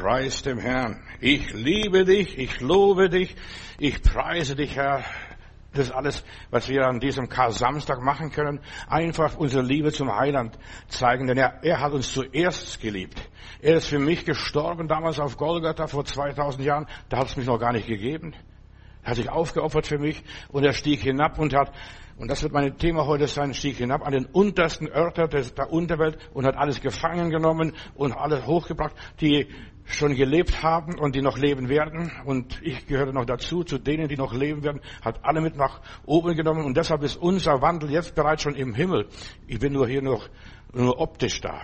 Preis dem Herrn. Ich liebe dich, ich lobe dich, ich preise dich, Herr. Das ist alles, was wir an diesem Kar-Samstag machen können. Einfach unsere Liebe zum Heiland zeigen, denn er, er hat uns zuerst geliebt. Er ist für mich gestorben damals auf Golgatha vor 2000 Jahren. Da hat es mich noch gar nicht gegeben. Er hat sich aufgeopfert für mich und er stieg hinab und hat und das wird mein Thema heute sein, stieg hinab an den untersten Örter der Unterwelt und hat alles gefangen genommen und alles hochgebracht, die schon gelebt haben und die noch leben werden. Und ich gehöre noch dazu, zu denen, die noch leben werden, hat alle mit nach oben genommen. Und deshalb ist unser Wandel jetzt bereits schon im Himmel. Ich bin nur hier noch, nur optisch da.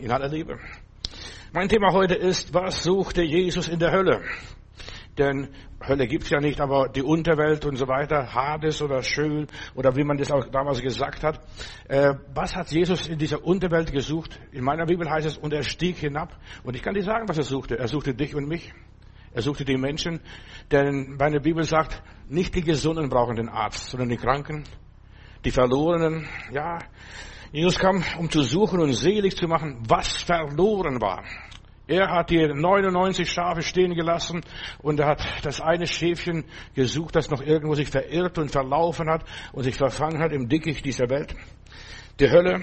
In aller Liebe. Mein Thema heute ist, was suchte Jesus in der Hölle? Denn Hölle gibt's ja nicht, aber die Unterwelt und so weiter, Hades oder Schön oder wie man das auch damals gesagt hat. Äh, was hat Jesus in dieser Unterwelt gesucht? In meiner Bibel heißt es, und er stieg hinab. Und ich kann dir sagen, was er suchte. Er suchte dich und mich. Er suchte die Menschen. Denn meine Bibel sagt, nicht die Gesunden brauchen den Arzt, sondern die Kranken, die Verlorenen. Ja, Jesus kam, um zu suchen und selig zu machen, was verloren war. Er hat die 99 Schafe stehen gelassen und er hat das eine Schäfchen gesucht, das noch irgendwo sich verirrt und verlaufen hat und sich verfangen hat im Dickicht dieser Welt. Die Hölle,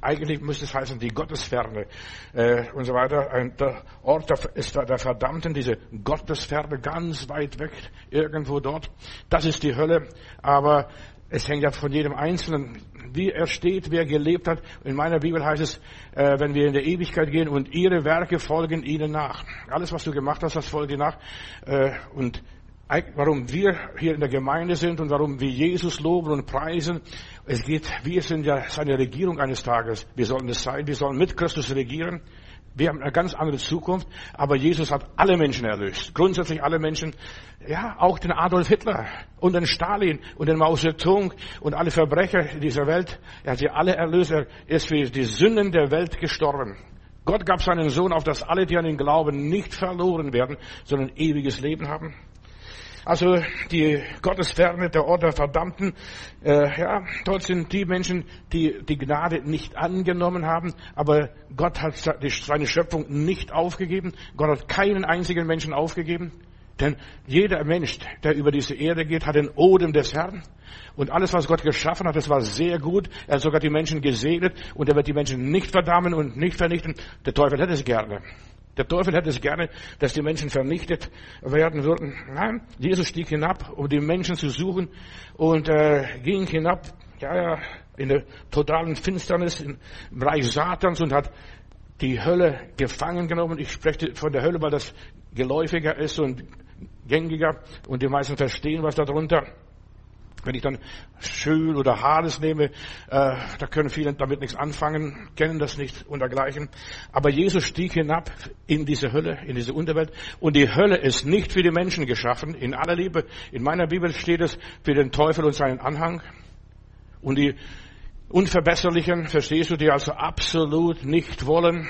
eigentlich müsste es heißen die Gottesferne äh, und so weiter. Ein, der Ort ist der Verdammten, diese Gottesferne ganz weit weg, irgendwo dort. Das ist die Hölle. Aber es hängt ja von jedem Einzelnen, wie er steht, wer gelebt hat. In meiner Bibel heißt es, äh, wenn wir in der Ewigkeit gehen und ihre Werke folgen ihnen nach. Alles, was du gemacht hast, das folgt dir nach. Äh, und warum wir hier in der Gemeinde sind und warum wir Jesus loben und preisen. Es geht, wir sind ja seine Regierung eines Tages. Wir sollen es sein. Wir sollen mit Christus regieren. Wir haben eine ganz andere Zukunft, aber Jesus hat alle Menschen erlöst. Grundsätzlich alle Menschen. Ja, auch den Adolf Hitler und den Stalin und den Mao Zedong und alle Verbrecher dieser Welt. Er hat sie alle erlöst. Er ist für die Sünden der Welt gestorben. Gott gab seinen Sohn auf, dass alle, die an ihn glauben, nicht verloren werden, sondern ewiges Leben haben. Also die Gottesferne, der Ort der Verdammten, äh, ja, dort sind die Menschen, die die Gnade nicht angenommen haben, aber Gott hat seine Schöpfung nicht aufgegeben. Gott hat keinen einzigen Menschen aufgegeben. Denn jeder Mensch, der über diese Erde geht, hat den Odem des Herrn. Und alles, was Gott geschaffen hat, das war sehr gut. Er hat sogar die Menschen gesegnet und er wird die Menschen nicht verdammen und nicht vernichten. Der Teufel hätte es gerne. Der Teufel hätte es gerne, dass die Menschen vernichtet werden würden. Nein, Jesus stieg hinab, um die Menschen zu suchen und äh, ging hinab, ja, ja, in der totalen Finsternis im Bereich Satans und hat die Hölle gefangen genommen. Ich spreche von der Hölle, weil das geläufiger ist und gängiger und die meisten verstehen was darunter. Wenn ich dann Schön oder Hades nehme, äh, da können viele damit nichts anfangen, kennen das nicht und dergleichen. Aber Jesus stieg hinab in diese Hölle, in diese Unterwelt. Und die Hölle ist nicht für die Menschen geschaffen. In aller Liebe, in meiner Bibel steht es für den Teufel und seinen Anhang. Und die Unverbesserlichen, verstehst du, die also absolut nicht wollen,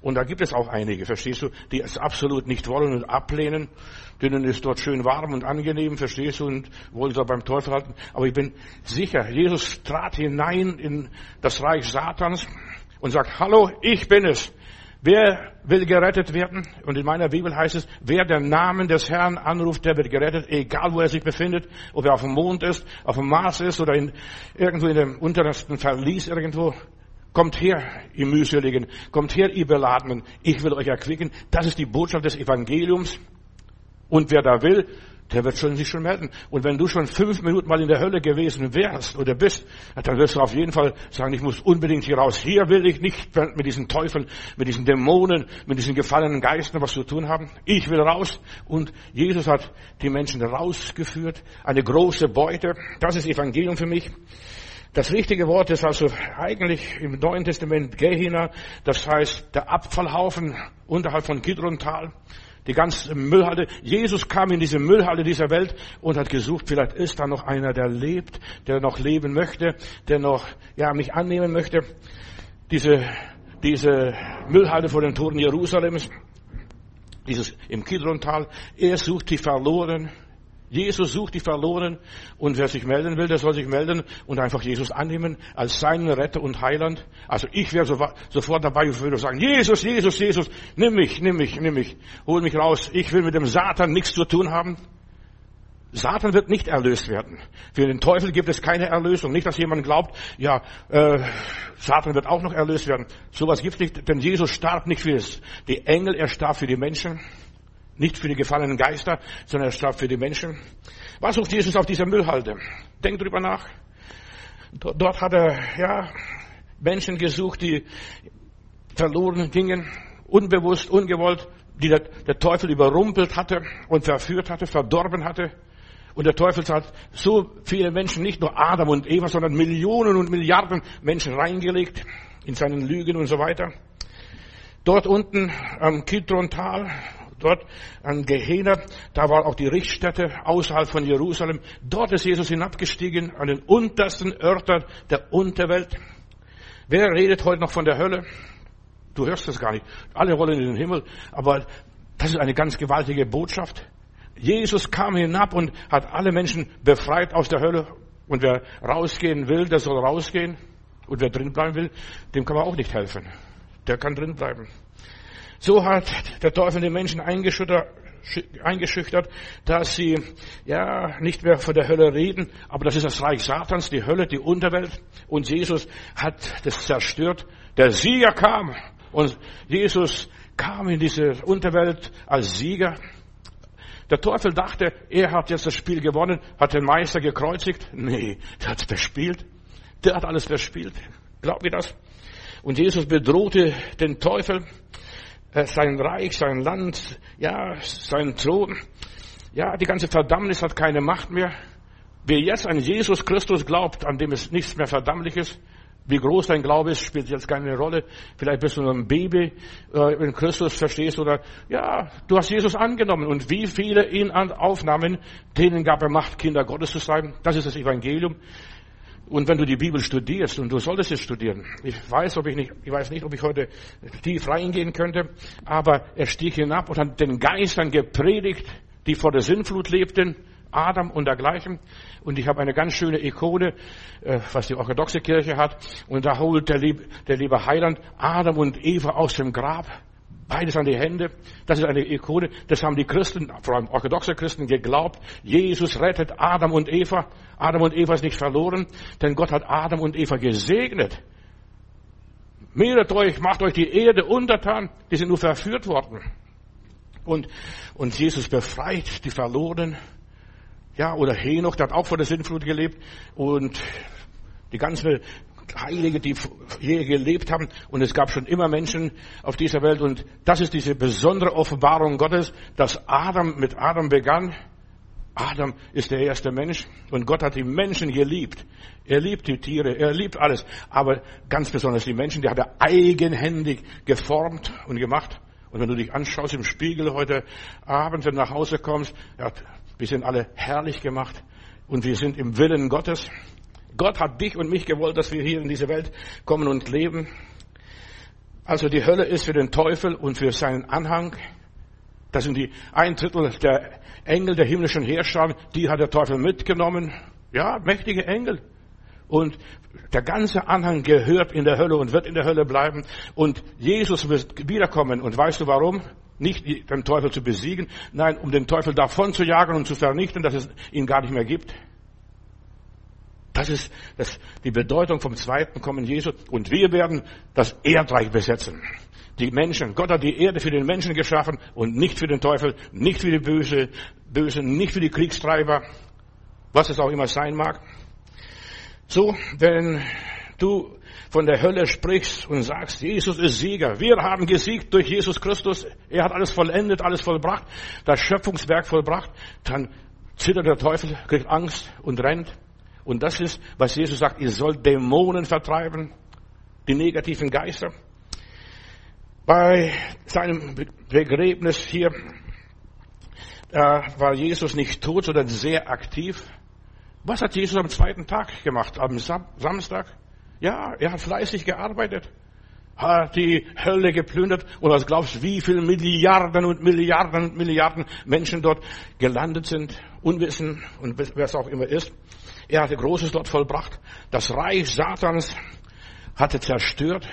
und da gibt es auch einige, verstehst du, die es absolut nicht wollen und ablehnen. Denen ist dort schön warm und angenehm, verstehst du, und wollen da beim Teufel halten. Aber ich bin sicher, Jesus trat hinein in das Reich Satans und sagt, hallo, ich bin es. Wer will gerettet werden? Und in meiner Bibel heißt es, wer den Namen des Herrn anruft, der wird gerettet, egal wo er sich befindet, ob er auf dem Mond ist, auf dem Mars ist oder in, irgendwo in dem untersten Verlies irgendwo. Kommt her, ihr Mühseligen, kommt her, ihr Beladenen, ich will euch erquicken. Das ist die Botschaft des Evangeliums. Und wer da will, der wird schon sich schon melden. Und wenn du schon fünf Minuten mal in der Hölle gewesen wärst oder bist, dann wirst du auf jeden Fall sagen, ich muss unbedingt hier raus. Hier will ich nicht mit diesen Teufeln, mit diesen Dämonen, mit diesen gefallenen Geistern was zu tun haben. Ich will raus. Und Jesus hat die Menschen rausgeführt. Eine große Beute. Das ist Evangelium für mich. Das richtige Wort ist also eigentlich im Neuen Testament Gehenna, das heißt der Abfallhaufen unterhalb von Kidrontal, die ganze Müllhalle. Jesus kam in diese Müllhalle dieser Welt und hat gesucht, vielleicht ist da noch einer, der lebt, der noch leben möchte, der noch, ja, mich annehmen möchte. Diese, diese Müllhalle vor den Toren Jerusalems, dieses im Kidrontal, er sucht die Verlorenen, Jesus sucht die Verlorenen und wer sich melden will, der soll sich melden und einfach Jesus annehmen als seinen Retter und Heiland. Also ich wäre sofort dabei und würde sagen, Jesus, Jesus, Jesus, nimm mich, nimm mich, nimm mich, hol mich raus. Ich will mit dem Satan nichts zu tun haben. Satan wird nicht erlöst werden. Für den Teufel gibt es keine Erlösung. Nicht, dass jemand glaubt, ja, äh, Satan wird auch noch erlöst werden. Sowas gibt es nicht, denn Jesus starb nicht für die Engel, er starb für die Menschen. Nicht für die gefallenen Geister, sondern er starb für die Menschen. Was sucht Jesus auf dieser Müllhalde? Denkt drüber nach. Dort hat er, ja, Menschen gesucht, die verloren gingen, unbewusst, ungewollt, die der, der Teufel überrumpelt hatte und verführt hatte, verdorben hatte. Und der Teufel hat so viele Menschen, nicht nur Adam und Eva, sondern Millionen und Milliarden Menschen reingelegt in seinen Lügen und so weiter. Dort unten am Kidron-Tal, dort an Gehenna, da war auch die Richtstätte außerhalb von Jerusalem. Dort ist Jesus hinabgestiegen an den untersten Örtern der Unterwelt. Wer redet heute noch von der Hölle? Du hörst es gar nicht. Alle wollen in den Himmel. Aber das ist eine ganz gewaltige Botschaft. Jesus kam hinab und hat alle Menschen befreit aus der Hölle. Und wer rausgehen will, der soll rausgehen. Und wer drin bleiben will, dem kann man auch nicht helfen. Der kann drin bleiben. So hat der Teufel den Menschen eingeschüchtert, dass sie ja nicht mehr von der Hölle reden, aber das ist das Reich Satans, die Hölle, die Unterwelt. Und Jesus hat das zerstört. Der Sieger kam und Jesus kam in diese Unterwelt als Sieger. Der Teufel dachte, er hat jetzt das Spiel gewonnen, hat den Meister gekreuzigt. Nee, der hat verspielt. Der hat alles verspielt. Glaubt ihr das? Und Jesus bedrohte den Teufel, sein Reich, sein Land, ja, sein Thron. Ja, die ganze Verdammnis hat keine Macht mehr. Wer jetzt an Jesus Christus glaubt, an dem es nichts mehr verdammlich ist, wie groß dein Glaube ist, spielt jetzt keine Rolle. Vielleicht bist du nur ein Baby äh, in Christus, verstehst oder ja, du hast Jesus angenommen und wie viele ihn aufnahmen, denen gab er Macht, Kinder Gottes zu sein. Das ist das Evangelium. Und wenn du die Bibel studierst, und du solltest es studieren, ich weiß, ob ich nicht, ich weiß nicht, ob ich heute tief reingehen könnte, aber er stieg hinab und hat den Geistern gepredigt, die vor der Sinnflut lebten, Adam und dergleichen. Und ich habe eine ganz schöne Ikone, äh, was die orthodoxe Kirche hat. Und da holt der liebe, der liebe Heiland Adam und Eva aus dem Grab. Beides an die Hände. Das ist eine Ikone. Das haben die Christen, vor allem orthodoxe Christen, geglaubt. Jesus rettet Adam und Eva. Adam und Eva ist nicht verloren, denn Gott hat Adam und Eva gesegnet. Mehret euch, macht euch die Erde untertan. Die sind nur verführt worden. Und, und Jesus befreit die Verlorenen. Ja, oder Henoch, der hat auch vor der Sintflut gelebt und die ganze Heilige, die je gelebt haben. Und es gab schon immer Menschen auf dieser Welt. Und das ist diese besondere Offenbarung Gottes, dass Adam mit Adam begann. Adam ist der erste Mensch und Gott hat die Menschen geliebt. Er liebt die Tiere, er liebt alles. Aber ganz besonders die Menschen, die hat er eigenhändig geformt und gemacht. Und wenn du dich anschaust im Spiegel heute Abend, wenn du nach Hause kommst, ja, wir sind alle herrlich gemacht und wir sind im Willen Gottes. Gott hat dich und mich gewollt, dass wir hier in diese Welt kommen und leben. Also die Hölle ist für den Teufel und für seinen Anhang. Das sind die ein Drittel der Engel der himmlischen Heerscharen, die hat der Teufel mitgenommen. Ja, mächtige Engel. Und der ganze Anhang gehört in der Hölle und wird in der Hölle bleiben. Und Jesus wird wiederkommen. Und weißt du warum? Nicht den Teufel zu besiegen, nein, um den Teufel davon zu jagen und zu vernichten, dass es ihn gar nicht mehr gibt. Das ist das, die Bedeutung vom zweiten Kommen Jesu. Und wir werden das Erdreich besetzen. Die Menschen, Gott hat die Erde für den Menschen geschaffen und nicht für den Teufel, nicht für die Böse, Bösen, nicht für die Kriegstreiber, was es auch immer sein mag. So, wenn du von der Hölle sprichst und sagst, Jesus ist Sieger. Wir haben gesiegt durch Jesus Christus. Er hat alles vollendet, alles vollbracht, das Schöpfungswerk vollbracht. Dann zittert der Teufel, kriegt Angst und rennt. Und das ist, was Jesus sagt, ihr sollt Dämonen vertreiben, die negativen Geister. Bei seinem Begräbnis hier äh, war Jesus nicht tot, sondern sehr aktiv. Was hat Jesus am zweiten Tag gemacht? Am Samstag? Ja, er hat fleißig gearbeitet. hat die Hölle geplündert und was glaubst du, wie viele Milliarden und Milliarden und Milliarden Menschen dort gelandet sind, unwissen und wer es auch immer ist. Er hatte Großes dort vollbracht. Das Reich Satans hatte zerstört.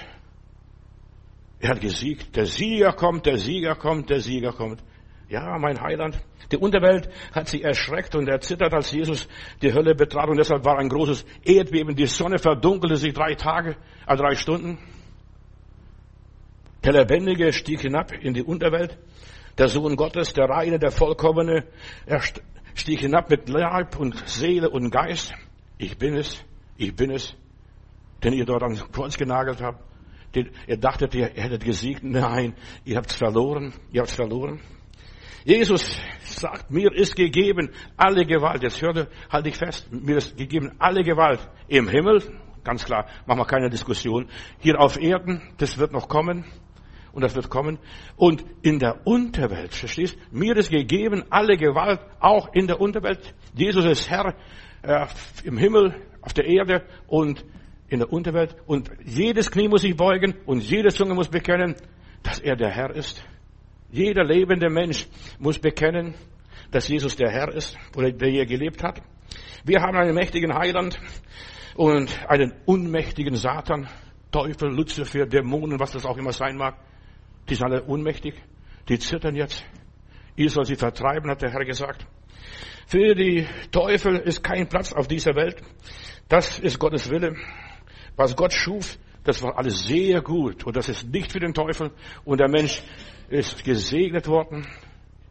Er hat gesiegt. Der Sieger kommt, der Sieger kommt, der Sieger kommt. Ja, mein Heiland. Die Unterwelt hat sie erschreckt und erzittert, als Jesus die Hölle betrat und deshalb war ein großes Erdbeben. Die Sonne verdunkelte sich drei Tage, äh drei Stunden. Der Lebendige stieg hinab in die Unterwelt. Der Sohn Gottes, der Reine, der Vollkommene, er stieg hinab mit Leib und Seele und Geist. Ich bin es, ich bin es, den ihr dort ans Kreuz genagelt habt. ihr dachtet, ihr hättet gesiegt. Nein, ihr habt's verloren, ihr habt's verloren. Jesus sagt, mir ist gegeben alle Gewalt. Jetzt hörte, halte ich fest, mir ist gegeben alle Gewalt im Himmel. Ganz klar, machen wir keine Diskussion. Hier auf Erden, das wird noch kommen. Und das wird kommen. Und in der Unterwelt, verstehst? Mir ist gegeben alle Gewalt, auch in der Unterwelt. Jesus ist Herr äh, im Himmel, auf der Erde und in der Unterwelt. Und jedes Knie muss sich beugen und jede Zunge muss bekennen, dass er der Herr ist. Jeder lebende Mensch muss bekennen, dass Jesus der Herr ist oder der hier gelebt hat. Wir haben einen mächtigen Heiland und einen unmächtigen Satan, Teufel, Luzifer, Dämonen, was das auch immer sein mag. Die sind alle unmächtig. Die zittern jetzt. Ihr soll sie vertreiben, hat der Herr gesagt. Für die Teufel ist kein Platz auf dieser Welt. Das ist Gottes Wille. Was Gott schuf, das war alles sehr gut. Und das ist nicht für den Teufel. Und der Mensch ist gesegnet worden.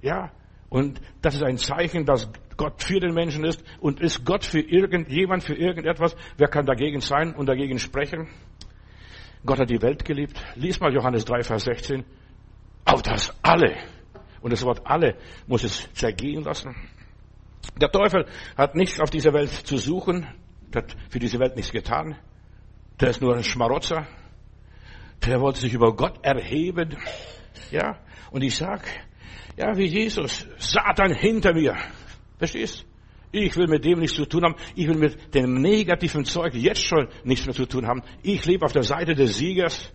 Ja. Und das ist ein Zeichen, dass Gott für den Menschen ist. Und ist Gott für irgendjemand, für irgendetwas? Wer kann dagegen sein und dagegen sprechen? Gott hat die Welt geliebt. Lies mal Johannes 3, Vers 16. Auf das alle. Und das Wort alle muss es zergehen lassen. Der Teufel hat nichts auf dieser Welt zu suchen. Der hat für diese Welt nichts getan. Der ist nur ein Schmarotzer. Der wollte sich über Gott erheben. Ja. Und ich sag, ja, wie Jesus, Satan hinter mir. Verstehst? Ich will mit dem nichts zu tun haben. Ich will mit dem negativen Zeug jetzt schon nichts mehr zu tun haben. Ich lebe auf der Seite des Siegers.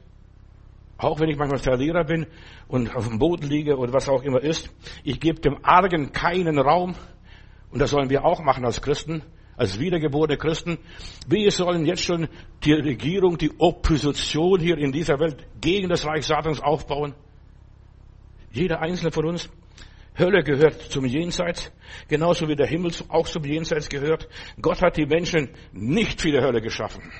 Auch wenn ich manchmal Verlierer bin und auf dem Boden liege oder was auch immer ist. Ich gebe dem Argen keinen Raum. Und das sollen wir auch machen als Christen, als wiedergeborene Christen. Wir sollen jetzt schon die Regierung, die Opposition hier in dieser Welt gegen das Reich Satans aufbauen. Jeder einzelne von uns. Hölle gehört zum Jenseits, genauso wie der Himmel auch zum Jenseits gehört. Gott hat die Menschen nicht für die Hölle geschaffen.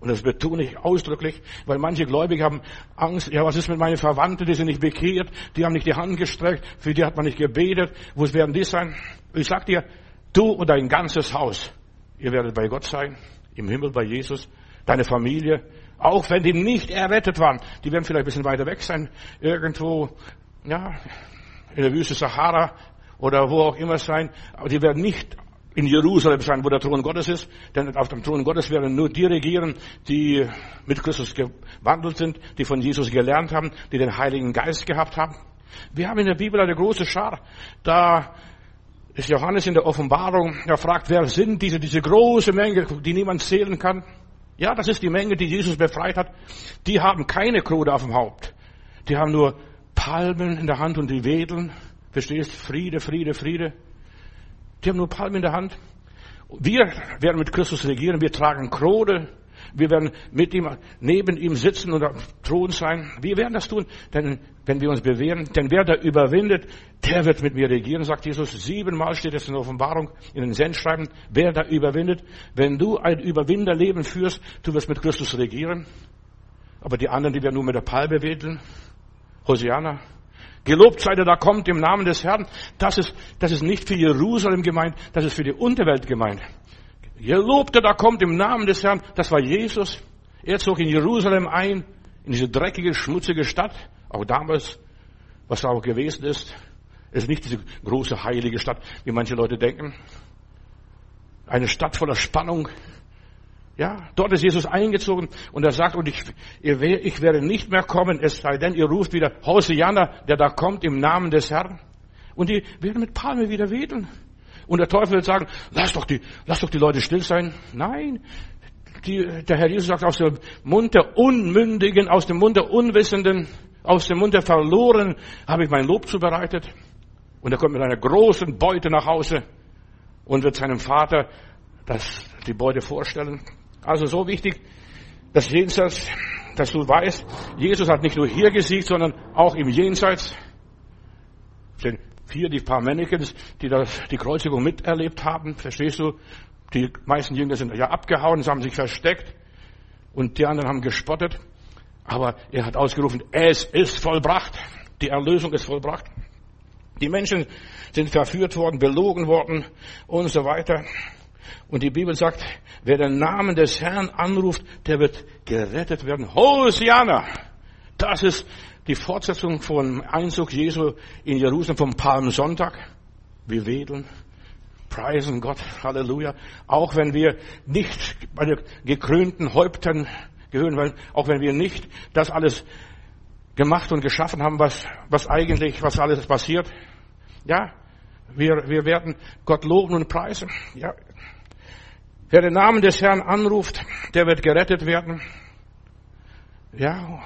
Und das betone ich ausdrücklich, weil manche Gläubige haben Angst, ja, was ist mit meinen Verwandten, die sind nicht bekehrt, die haben nicht die Hand gestreckt, für die hat man nicht gebetet, wo werden die sein? Ich sag dir, du und dein ganzes Haus, ihr werdet bei Gott sein, im Himmel bei Jesus, deine Familie, auch wenn die nicht errettet waren, die werden vielleicht ein bisschen weiter weg sein, irgendwo, ja, in der Wüste Sahara oder wo auch immer sein, aber die werden nicht in Jerusalem sein, wo der Thron Gottes ist, denn auf dem Thron Gottes werden nur die regieren, die mit Christus gewandelt sind, die von Jesus gelernt haben, die den Heiligen Geist gehabt haben. Wir haben in der Bibel eine große Schar. Da ist Johannes in der Offenbarung, er fragt, wer sind diese, diese große Menge, die niemand zählen kann? Ja, das ist die Menge, die Jesus befreit hat. Die haben keine Krone auf dem Haupt. Die haben nur Palmen in der Hand und die wedeln. Verstehst? Friede, Friede, Friede. Die haben nur Palmen in der Hand. Wir werden mit Christus regieren. Wir tragen Krone. Wir werden mit ihm, neben ihm sitzen und am Thron sein. Wir werden das tun, denn wenn wir uns bewähren, denn wer da überwindet, der wird mit mir regieren, sagt Jesus. Siebenmal steht es in der Offenbarung, in den Sendschreiben. Wer da überwindet, wenn du ein Überwinderleben führst, du wirst mit Christus regieren. Aber die anderen, die werden nur mit der Palme wedeln. Hosiana. Gelobt sei der, da kommt im Namen des Herrn. Das ist, das ist nicht für Jerusalem gemeint, das ist für die Unterwelt gemeint. Gelobt der, da kommt im Namen des Herrn. Das war Jesus. Er zog in Jerusalem ein, in diese dreckige, schmutzige Stadt. Auch damals, was auch gewesen ist. Ist nicht diese große, heilige Stadt, wie manche Leute denken. Eine Stadt voller Spannung, ja, dort ist Jesus eingezogen und er sagt, und ich, ich werde nicht mehr kommen, es sei denn, ihr ruft wieder Hosianna, der da kommt im Namen des Herrn. Und die werden mit Palme wieder wedeln. Und der Teufel wird sagen, lass doch die, lass doch die Leute still sein. Nein, die, der Herr Jesus sagt, aus dem Mund der Unmündigen, aus dem Mund der Unwissenden, aus dem Mund der Verlorenen habe ich mein Lob zubereitet. Und er kommt mit einer großen Beute nach Hause und wird seinem Vater das, die Beute vorstellen. Also so wichtig, dass Jenseits, dass du weißt, Jesus hat nicht nur hier gesiegt, sondern auch im Jenseits. Sind hier die paar Mannequins, die das, die Kreuzigung miterlebt haben. Verstehst du? Die meisten Jünger sind ja abgehauen, sie haben sich versteckt und die anderen haben gespottet. Aber er hat ausgerufen, es ist vollbracht. Die Erlösung ist vollbracht. Die Menschen sind verführt worden, belogen worden und so weiter. Und die Bibel sagt, wer den Namen des Herrn anruft, der wird gerettet werden. Hosianna! Das ist die Fortsetzung vom Einzug Jesu in Jerusalem vom Palmsonntag. Wir wedeln, preisen Gott, Halleluja. Auch wenn wir nicht bei den gekrönten Häuptern gehören, weil auch wenn wir nicht das alles gemacht und geschaffen haben, was, was eigentlich, was alles passiert. Ja, wir, wir werden Gott loben und preisen. Ja. Wer den Namen des Herrn anruft, der wird gerettet werden. Ja,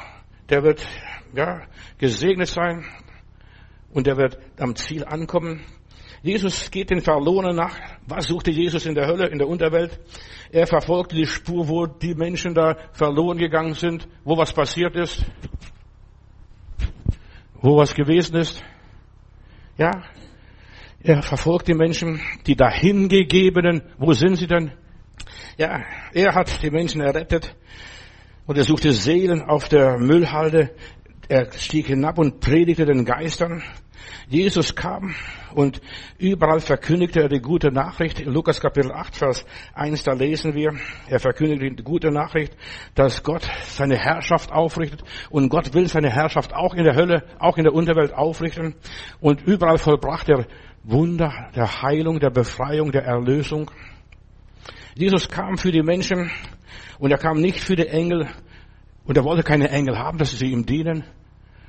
der wird, ja, gesegnet sein. Und der wird am Ziel ankommen. Jesus geht den Verlorenen nach. Was suchte Jesus in der Hölle, in der Unterwelt? Er verfolgte die Spur, wo die Menschen da verloren gegangen sind, wo was passiert ist, wo was gewesen ist. Ja, er verfolgt die Menschen, die dahingegebenen. Wo sind sie denn? Ja, er hat die Menschen errettet und er suchte Seelen auf der Müllhalde. Er stieg hinab und predigte den Geistern. Jesus kam und überall verkündigte er die gute Nachricht. In Lukas Kapitel 8, Vers 1, da lesen wir, er verkündigte die gute Nachricht, dass Gott seine Herrschaft aufrichtet und Gott will seine Herrschaft auch in der Hölle, auch in der Unterwelt aufrichten und überall vollbracht er Wunder der Heilung, der Befreiung, der Erlösung. Jesus kam für die Menschen und er kam nicht für die Engel und er wollte keine Engel haben, dass sie ihm dienen.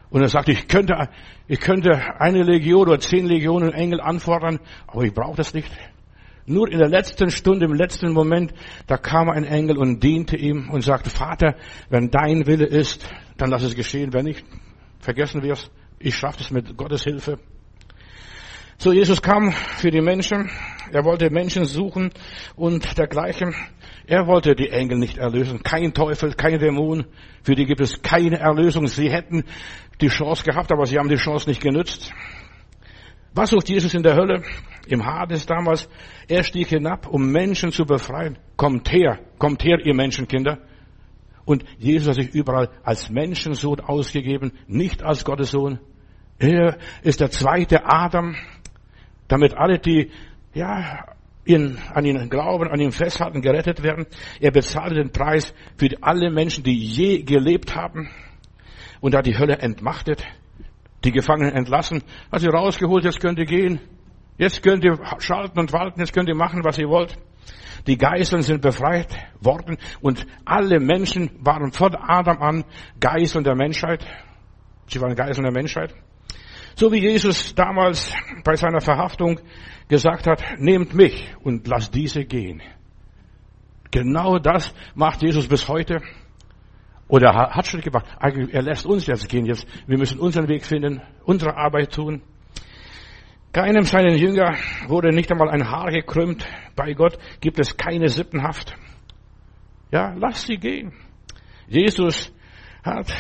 Und er sagte, ich könnte, ich könnte eine Legion oder zehn Legionen Engel anfordern, aber ich brauche das nicht. Nur in der letzten Stunde, im letzten Moment, da kam ein Engel und diente ihm und sagte, Vater, wenn dein Wille ist, dann lass es geschehen. Wenn nicht, vergessen wir es. Ich schaffe es mit Gottes Hilfe. So, Jesus kam für die Menschen. Er wollte Menschen suchen und dergleichen. Er wollte die Engel nicht erlösen. Kein Teufel, kein Dämon. Für die gibt es keine Erlösung. Sie hätten die Chance gehabt, aber sie haben die Chance nicht genützt. Was sucht Jesus in der Hölle? Im Hades damals. Er stieg hinab, um Menschen zu befreien. Kommt her, kommt her, ihr Menschenkinder. Und Jesus hat sich überall als Menschensohn ausgegeben, nicht als Gottes Sohn. Er ist der zweite Adam, damit alle, die, ja, ihn, an ihn glauben, an ihn festhalten, gerettet werden. Er bezahlte den Preis für alle Menschen, die je gelebt haben und hat die Hölle entmachtet, die Gefangenen entlassen, hat sie rausgeholt, jetzt könnt ihr gehen, jetzt könnt ihr schalten und walten, jetzt könnt ihr machen, was ihr wollt. Die Geiseln sind befreit worden und alle Menschen waren von Adam an Geiseln der Menschheit. Sie waren Geiseln der Menschheit. So wie Jesus damals bei seiner Verhaftung gesagt hat, nehmt mich und lasst diese gehen. Genau das macht Jesus bis heute. Oder hat schon gemacht. Er lässt uns jetzt gehen jetzt. Wir müssen unseren Weg finden, unsere Arbeit tun. Keinem seiner Jünger wurde nicht einmal ein Haar gekrümmt. Bei Gott gibt es keine Sippenhaft. Ja, lass sie gehen. Jesus hat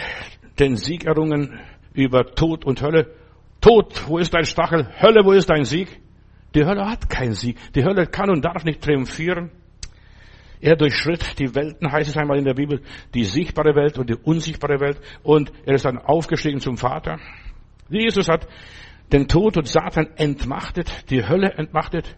den Sieg errungen über Tod und Hölle. Tod, wo ist dein Stachel? Hölle, wo ist dein Sieg? Die Hölle hat keinen Sieg. Die Hölle kann und darf nicht triumphieren. Er durchschritt die Welten, heißt es einmal in der Bibel, die sichtbare Welt und die unsichtbare Welt. Und er ist dann aufgestiegen zum Vater. Jesus hat den Tod und Satan entmachtet, die Hölle entmachtet.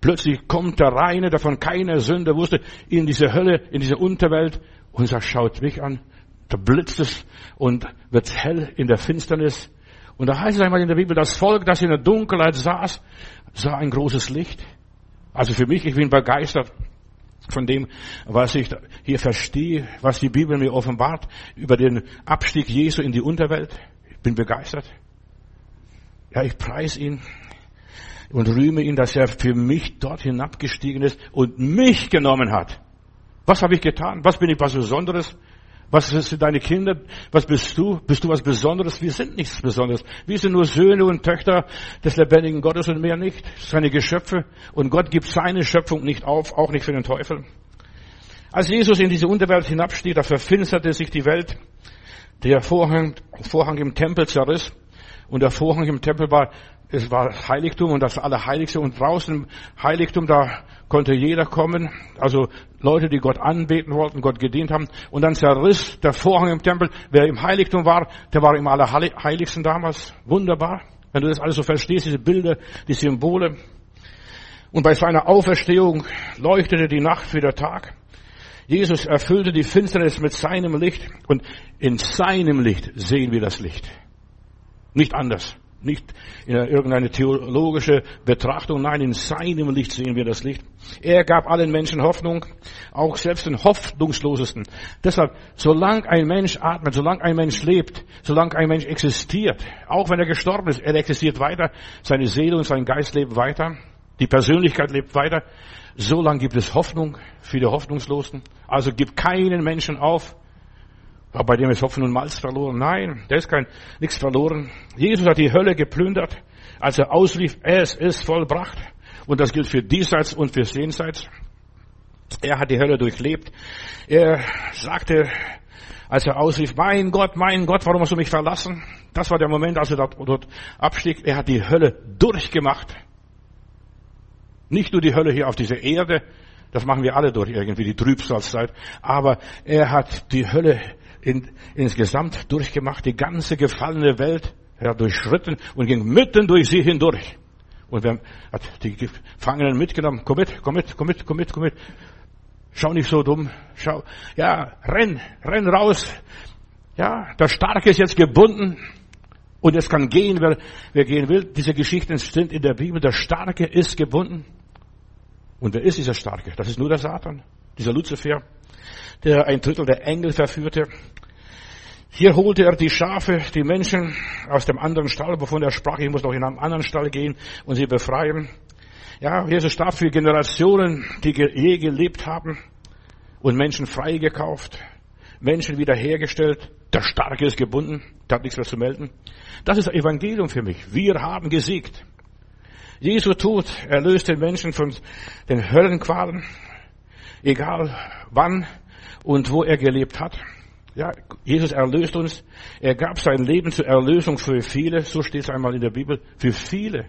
Plötzlich kommt der Reine, der von keiner Sünde wusste, in diese Hölle, in diese Unterwelt und sagt, schaut mich an. Da blitzt es und wird hell in der Finsternis. Und da heißt es einmal in der Bibel, das Volk, das in der Dunkelheit saß, sah ein großes Licht. Also für mich, ich bin begeistert von dem, was ich hier verstehe, was die Bibel mir offenbart über den Abstieg Jesu in die Unterwelt. Ich bin begeistert. Ja, ich preise ihn und rühme ihn, dass er für mich dort hinabgestiegen ist und mich genommen hat. Was habe ich getan? Was bin ich was Besonderes? Was sind deine Kinder? Was bist du? Bist du was Besonderes? Wir sind nichts Besonderes. Wir sind nur Söhne und Töchter des lebendigen Gottes und mehr nicht. Seine Geschöpfe. Und Gott gibt seine Schöpfung nicht auf, auch nicht für den Teufel. Als Jesus in diese Unterwelt hinabstieg, da verfinsterte sich die Welt. Der Vorhang, Vorhang im Tempel zerriss. Und der Vorhang im Tempel war es war Heiligtum und das Allerheiligste und draußen im Heiligtum, da konnte jeder kommen, also Leute, die Gott anbeten wollten, Gott gedient haben. Und dann zerriss der Vorhang im Tempel. Wer im Heiligtum war, der war im Allerheiligsten damals. Wunderbar. Wenn du das alles so verstehst, diese Bilder, die Symbole. Und bei seiner Auferstehung leuchtete die Nacht wie der Tag. Jesus erfüllte die Finsternis mit seinem Licht und in seinem Licht sehen wir das Licht. Nicht anders. Nicht in irgendeine theologische Betrachtung, nein, in seinem Licht sehen wir das Licht. Er gab allen Menschen Hoffnung, auch selbst den hoffnungslosesten. Deshalb, solange ein Mensch atmet, solange ein Mensch lebt, solange ein Mensch existiert, auch wenn er gestorben ist, er existiert weiter, seine Seele und sein Geist leben weiter, die Persönlichkeit lebt weiter, solange gibt es Hoffnung für die Hoffnungslosen. Also gib keinen Menschen auf, aber bei dem ist Hopfen und Malz verloren. Nein, da ist kein, nichts verloren. Jesus hat die Hölle geplündert, als er ausrief, es ist vollbracht. Und das gilt für diesseits und für jenseits. Er hat die Hölle durchlebt. Er sagte, als er ausrief, mein Gott, mein Gott, warum hast du mich verlassen? Das war der Moment, als er dort, dort abstieg. Er hat die Hölle durchgemacht. Nicht nur die Hölle hier auf dieser Erde, das machen wir alle durch irgendwie, die Trübsalzeit, aber er hat die Hölle in, insgesamt durchgemacht, die ganze gefallene Welt. Er hat durchschritten und ging mitten durch sie hindurch. Und wer hat die Gefangenen mitgenommen? Komm mit, komm mit, komm mit, komm mit, komm mit. Schau nicht so dumm. Schau. Ja, renn, renn raus. Ja, der Starke ist jetzt gebunden. Und es kann gehen, wer, wer gehen will. Diese Geschichten sind in der Bibel. Der Starke ist gebunden. Und wer ist dieser Starke? Das ist nur der Satan. Dieser Luzifer der ein Drittel der Engel verführte. Hier holte er die Schafe, die Menschen aus dem anderen Stall, wovon er sprach, ich muss noch in einen anderen Stall gehen und sie befreien. Ja, Jesus starb für Generationen, die je gelebt haben und Menschen freigekauft, Menschen wiederhergestellt. Der Starke ist gebunden, der hat nichts mehr zu melden. Das ist Evangelium für mich. Wir haben gesiegt. Jesu Tod erlöst den Menschen von den Höllenqualen, egal wann, und wo er gelebt hat. Ja, Jesus erlöst uns. Er gab sein Leben zur Erlösung für viele. So steht es einmal in der Bibel. Für viele.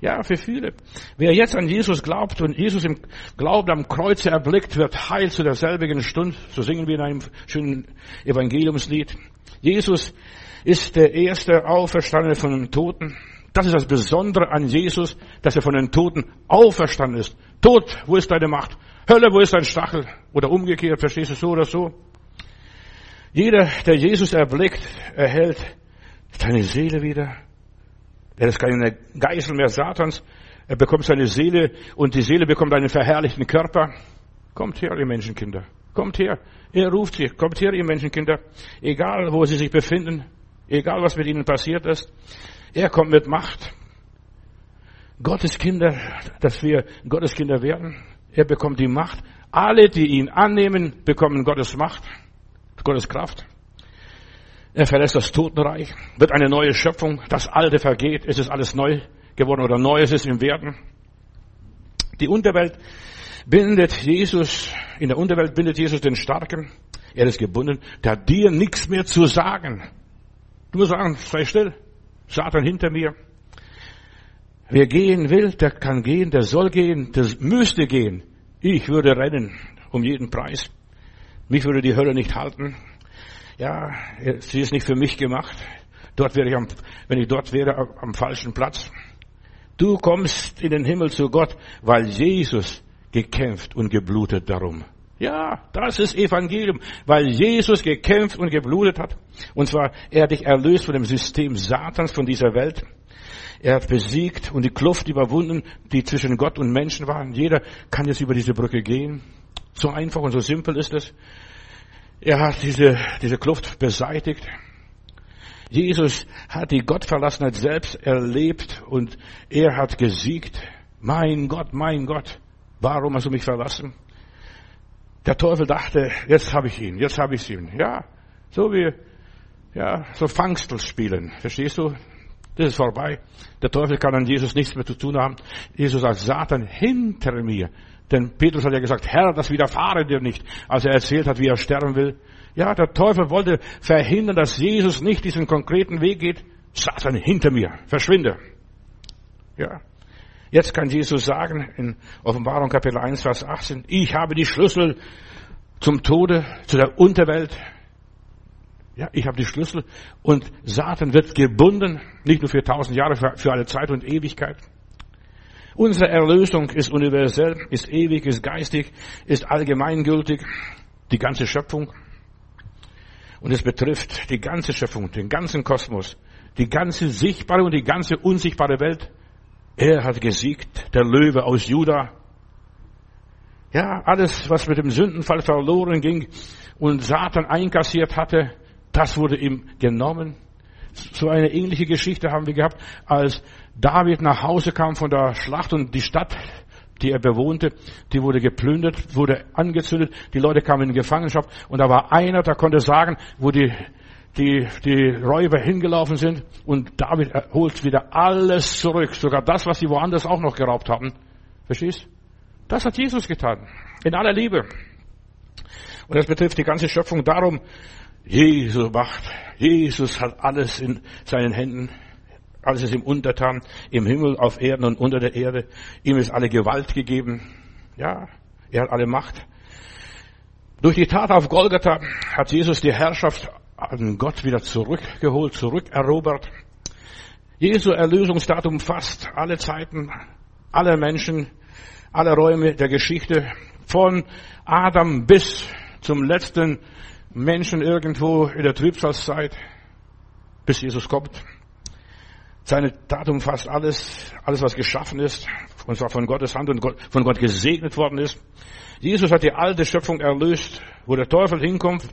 Ja, für viele. Wer jetzt an Jesus glaubt und Jesus im Glauben am Kreuze erblickt, wird heil zu derselbigen Stunde. So singen wir in einem schönen Evangeliumslied. Jesus ist der erste Auferstandene von den Toten. Das ist das Besondere an Jesus, dass er von den Toten auferstanden ist. Tod, wo ist deine Macht? Hölle, wo ist dein Stachel? Oder umgekehrt, verstehst du so oder so? Jeder, der Jesus erblickt, erhält seine Seele wieder. Er ist keine Geißel mehr Satans. Er bekommt seine Seele und die Seele bekommt einen verherrlichten Körper. Kommt her, ihr Menschenkinder. Kommt her. Er ruft sie. Kommt her, ihr Menschenkinder. Egal, wo sie sich befinden. Egal, was mit ihnen passiert ist. Er kommt mit Macht. Gottes Kinder, dass wir Gottes Kinder werden. Er bekommt die Macht. Alle, die ihn annehmen, bekommen Gottes Macht, Gottes Kraft. Er verlässt das Totenreich, wird eine neue Schöpfung. Das Alte vergeht, es ist alles neu geworden oder Neues ist im Werden. Die Unterwelt bindet Jesus, in der Unterwelt bindet Jesus den Starken. Er ist gebunden. Der hat dir nichts mehr zu sagen. Du musst sagen, sei still. Satan hinter mir. Wer gehen will, der kann gehen, der soll gehen, der müsste gehen. Ich würde rennen um jeden Preis. Mich würde die Hölle nicht halten. Ja, sie ist nicht für mich gemacht. Dort wäre ich am, wenn ich dort wäre, am falschen Platz. Du kommst in den Himmel zu Gott, weil Jesus gekämpft und geblutet darum. Ja, das ist Evangelium, weil Jesus gekämpft und geblutet hat. Und zwar, er hat dich erlöst von dem System Satans, von dieser Welt. Er hat besiegt und die Kluft überwunden, die zwischen Gott und Menschen war. Jeder kann jetzt über diese Brücke gehen. So einfach und so simpel ist es. Er hat diese, diese Kluft beseitigt. Jesus hat die Gottverlassenheit selbst erlebt und er hat gesiegt. Mein Gott, mein Gott, warum hast du mich verlassen? Der Teufel dachte, jetzt habe ich ihn, jetzt habe ich ihn. Ja, so wie, ja, so Fangstel spielen. Verstehst du? Das ist vorbei. Der Teufel kann an Jesus nichts mehr zu tun haben. Jesus sagt, Satan, hinter mir. Denn Petrus hat ja gesagt, Herr, das widerfahre dir nicht, als er erzählt hat, wie er sterben will. Ja, der Teufel wollte verhindern, dass Jesus nicht diesen konkreten Weg geht. Satan, hinter mir, verschwinde. Ja. Jetzt kann Jesus sagen in Offenbarung Kapitel 1, Vers 18, ich habe die Schlüssel zum Tode, zu der Unterwelt. Ja, ich habe die Schlüssel und Satan wird gebunden, nicht nur für tausend Jahre, für alle Zeit und Ewigkeit. Unsere Erlösung ist universell, ist ewig, ist geistig, ist allgemeingültig, die ganze Schöpfung. Und es betrifft die ganze Schöpfung, den ganzen Kosmos, die ganze sichtbare und die ganze unsichtbare Welt. Er hat gesiegt, der Löwe aus Juda. Ja, alles, was mit dem Sündenfall verloren ging und Satan einkassiert hatte, das wurde ihm genommen. So eine ähnliche Geschichte haben wir gehabt, als David nach Hause kam von der Schlacht und die Stadt, die er bewohnte, die wurde geplündert, wurde angezündet, die Leute kamen in Gefangenschaft und da war einer, der konnte sagen, wo die die, die Räuber hingelaufen sind und David holt wieder alles zurück, sogar das, was sie woanders auch noch geraubt haben. Verstehst? Das hat Jesus getan. In aller Liebe. Und das betrifft die ganze Schöpfung. Darum, Jesus macht, Jesus hat alles in seinen Händen. Alles ist ihm untertan, im Himmel, auf Erden und unter der Erde. Ihm ist alle Gewalt gegeben. Ja, er hat alle Macht. Durch die Tat auf Golgatha hat Jesus die Herrschaft an Gott wieder zurückgeholt, zurückerobert. Jesu Erlösungsdatum fast alle Zeiten, alle Menschen, alle Räume der Geschichte, von Adam bis zum letzten Menschen irgendwo in der Trübsalzeit, bis Jesus kommt. Seine Tat umfasst alles, alles was geschaffen ist, und zwar von Gottes Hand und von Gott gesegnet worden ist. Jesus hat die alte Schöpfung erlöst, wo der Teufel hinkommt,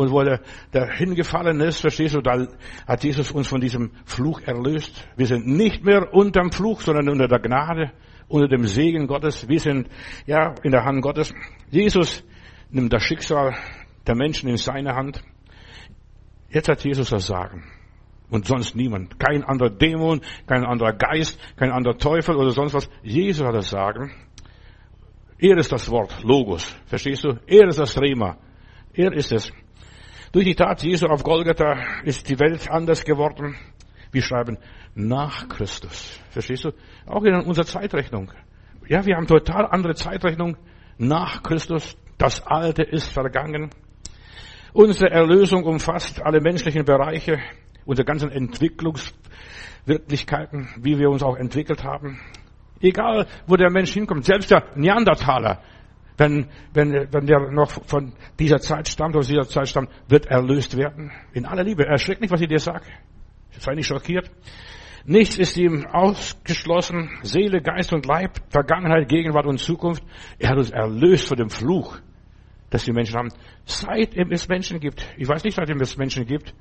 und wo der, der hingefallen ist, verstehst du, da hat Jesus uns von diesem Fluch erlöst. Wir sind nicht mehr unterm Fluch, sondern unter der Gnade, unter dem Segen Gottes. Wir sind, ja, in der Hand Gottes. Jesus nimmt das Schicksal der Menschen in seine Hand. Jetzt hat Jesus das Sagen. Und sonst niemand. Kein anderer Dämon, kein anderer Geist, kein anderer Teufel oder sonst was. Jesus hat das Sagen. Er ist das Wort, Logos. Verstehst du? Er ist das Rema. Er ist es. Durch die Tat Jesu auf Golgatha ist die Welt anders geworden. Wir schreiben nach Christus. Verstehst du? Auch in unserer Zeitrechnung. Ja, wir haben total andere Zeitrechnung nach Christus. Das Alte ist vergangen. Unsere Erlösung umfasst alle menschlichen Bereiche, unsere ganzen Entwicklungswirklichkeiten, wie wir uns auch entwickelt haben. Egal, wo der Mensch hinkommt, selbst der Neandertaler, wenn, wenn, wenn der noch von dieser Zeit stammt, aus dieser Zeit stammt, wird erlöst werden. In aller Liebe. Erschreck nicht, was ich dir sage. Sei nicht schockiert. Nichts ist ihm ausgeschlossen. Seele, Geist und Leib, Vergangenheit, Gegenwart und Zukunft. Er hat uns erlöst von dem Fluch, dass die Menschen haben. Seitdem es Menschen gibt. Ich weiß nicht, seitdem es Menschen gibt.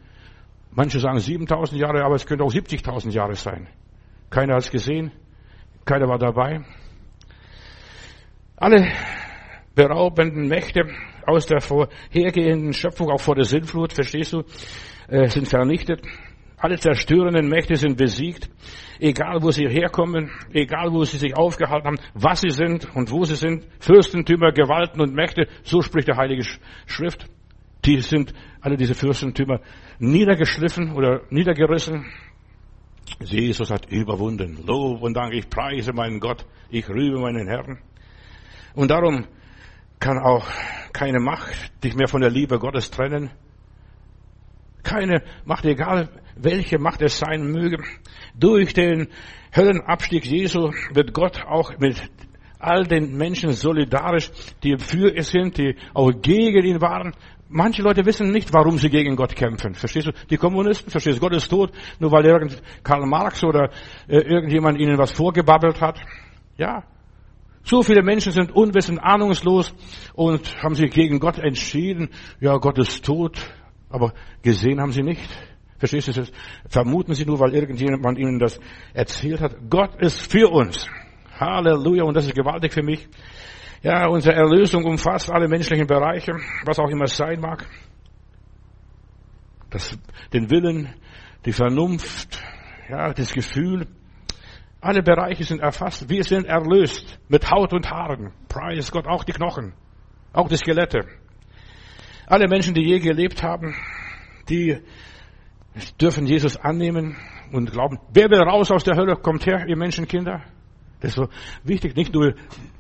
Manche sagen 7000 Jahre, aber es könnte auch 70.000 Jahre sein. Keiner hat es gesehen. Keiner war dabei. Alle beraubenden Mächte aus der vorhergehenden Schöpfung, auch vor der Sintflut, verstehst du, äh, sind vernichtet. Alle zerstörenden Mächte sind besiegt. Egal, wo sie herkommen, egal, wo sie sich aufgehalten haben, was sie sind und wo sie sind, Fürstentümer, Gewalten und Mächte, so spricht der Heilige Schrift. Die sind, alle diese Fürstentümer, niedergeschliffen oder niedergerissen. Jesus hat überwunden. Lob und Dank, ich preise meinen Gott, ich rühme meinen Herrn. Und darum kann auch keine Macht dich mehr von der Liebe Gottes trennen. Keine Macht, egal welche Macht es sein möge. Durch den Höllenabstieg Jesu wird Gott auch mit all den Menschen solidarisch, die für es sind, die auch gegen ihn waren. Manche Leute wissen nicht, warum sie gegen Gott kämpfen. Verstehst du? Die Kommunisten, verstehst du? Gott ist tot, nur weil irgend Karl Marx oder äh, irgendjemand ihnen was vorgebabbelt hat. Ja, so viele Menschen sind unwissend, ahnungslos und haben sich gegen Gott entschieden. Ja, Gott ist tot, aber gesehen haben sie nicht. Verstehst du das? Vermuten sie nur, weil irgendjemand ihnen das erzählt hat. Gott ist für uns. Halleluja. Und das ist gewaltig für mich. Ja, unsere Erlösung umfasst alle menschlichen Bereiche, was auch immer es sein mag. Das, den Willen, die Vernunft, ja, das Gefühl. Alle Bereiche sind erfasst. Wir sind erlöst mit Haut und Haaren. Preis Gott, auch die Knochen, auch die Skelette. Alle Menschen, die je gelebt haben, die dürfen Jesus annehmen und glauben. Wer will raus aus der Hölle? Kommt her, ihr Menschenkinder. Das ist so wichtig. Nicht nur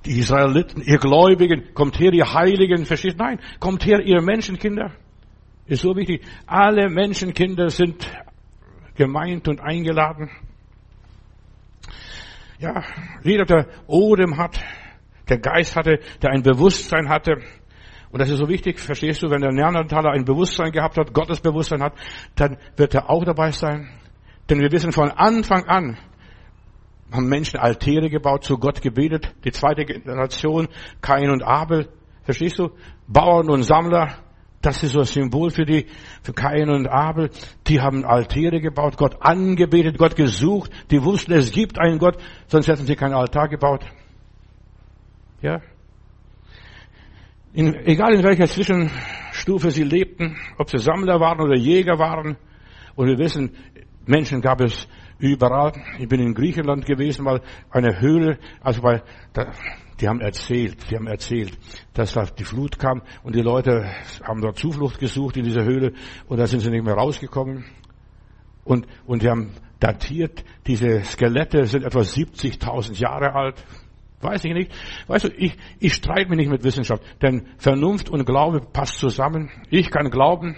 die Israeliten, ihr Gläubigen, kommt her, ihr Heiligen, versteht? Nein, kommt her, ihr Menschenkinder. Ist so wichtig. Alle Menschenkinder sind gemeint und eingeladen. Ja, jeder, der Odem hat, der Geist hatte, der ein Bewusstsein hatte. Und das ist so wichtig, verstehst du, wenn der Neandertaler ein Bewusstsein gehabt hat, Gottes Bewusstsein hat, dann wird er auch dabei sein. Denn wir wissen von Anfang an, haben Menschen Altäre gebaut, zu Gott gebetet. Die zweite Generation, Kain und Abel. Verstehst du? Bauern und Sammler. Das ist so ein Symbol für die, für Kain und Abel. Die haben Altäre gebaut, Gott angebetet, Gott gesucht. Die wussten, es gibt einen Gott, sonst hätten sie keinen Altar gebaut. Ja. In, egal in welcher Zwischenstufe sie lebten, ob sie Sammler waren oder Jäger waren. Und wir wissen, Menschen gab es überall. Ich bin in Griechenland gewesen, mal eine Höhle, also weil, da, die haben erzählt, die haben erzählt, dass da die Flut kam und die Leute haben dort Zuflucht gesucht in dieser Höhle und da sind sie nicht mehr rausgekommen. Und, und die haben datiert, diese Skelette sind etwa 70.000 Jahre alt. Weiß ich nicht. Weißt du, ich, ich streite mich nicht mit Wissenschaft, denn Vernunft und Glaube passt zusammen. Ich kann glauben,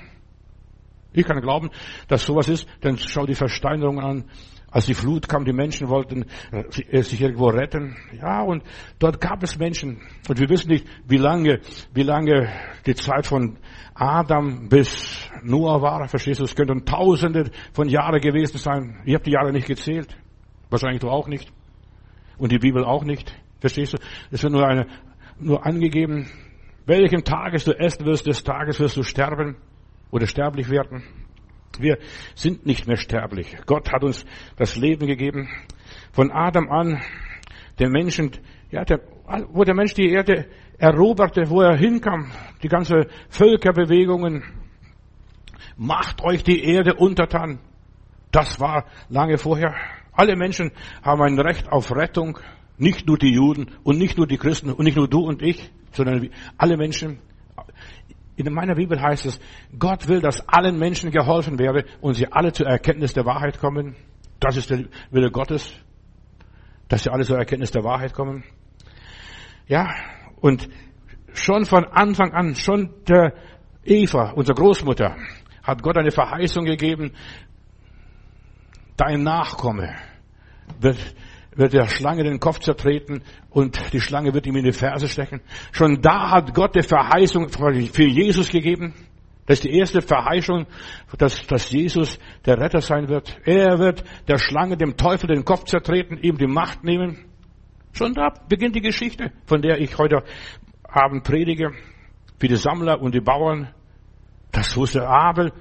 ich kann glauben, dass sowas ist, denn schau die Versteinerung an. Als die Flut kam, die Menschen wollten äh, sich irgendwo retten. Ja, und dort gab es Menschen. Und wir wissen nicht, wie lange, wie lange die Zeit von Adam bis Noah war. Verstehst du? Es könnten Tausende von Jahren gewesen sein. Ich habe die Jahre nicht gezählt. Wahrscheinlich du auch nicht. Und die Bibel auch nicht. Verstehst du? Es wird nur eine, nur angegeben, welchen Tages du essen wirst, des Tages wirst du sterben oder sterblich werden. Wir sind nicht mehr sterblich. Gott hat uns das Leben gegeben. Von Adam an, der Menschen, ja, der, wo der Mensch die Erde eroberte, wo er hinkam, die ganze Völkerbewegungen, macht euch die Erde untertan. Das war lange vorher. Alle Menschen haben ein Recht auf Rettung. Nicht nur die Juden und nicht nur die Christen und nicht nur du und ich, sondern alle Menschen. In meiner Bibel heißt es, Gott will, dass allen Menschen geholfen werde und sie alle zur Erkenntnis der Wahrheit kommen. Das ist der Wille Gottes, dass sie alle zur Erkenntnis der Wahrheit kommen. Ja, und schon von Anfang an, schon der Eva, unsere Großmutter, hat Gott eine Verheißung gegeben, dein Nachkomme wird wird der Schlange den Kopf zertreten und die Schlange wird ihm in die Ferse stechen. Schon da hat Gott die Verheißung für Jesus gegeben. Das ist die erste Verheißung, dass, dass Jesus der Retter sein wird. Er wird der Schlange, dem Teufel den Kopf zertreten, ihm die Macht nehmen. Schon da beginnt die Geschichte, von der ich heute Abend predige. Für die Sammler und die Bauern. Das wusste Abel.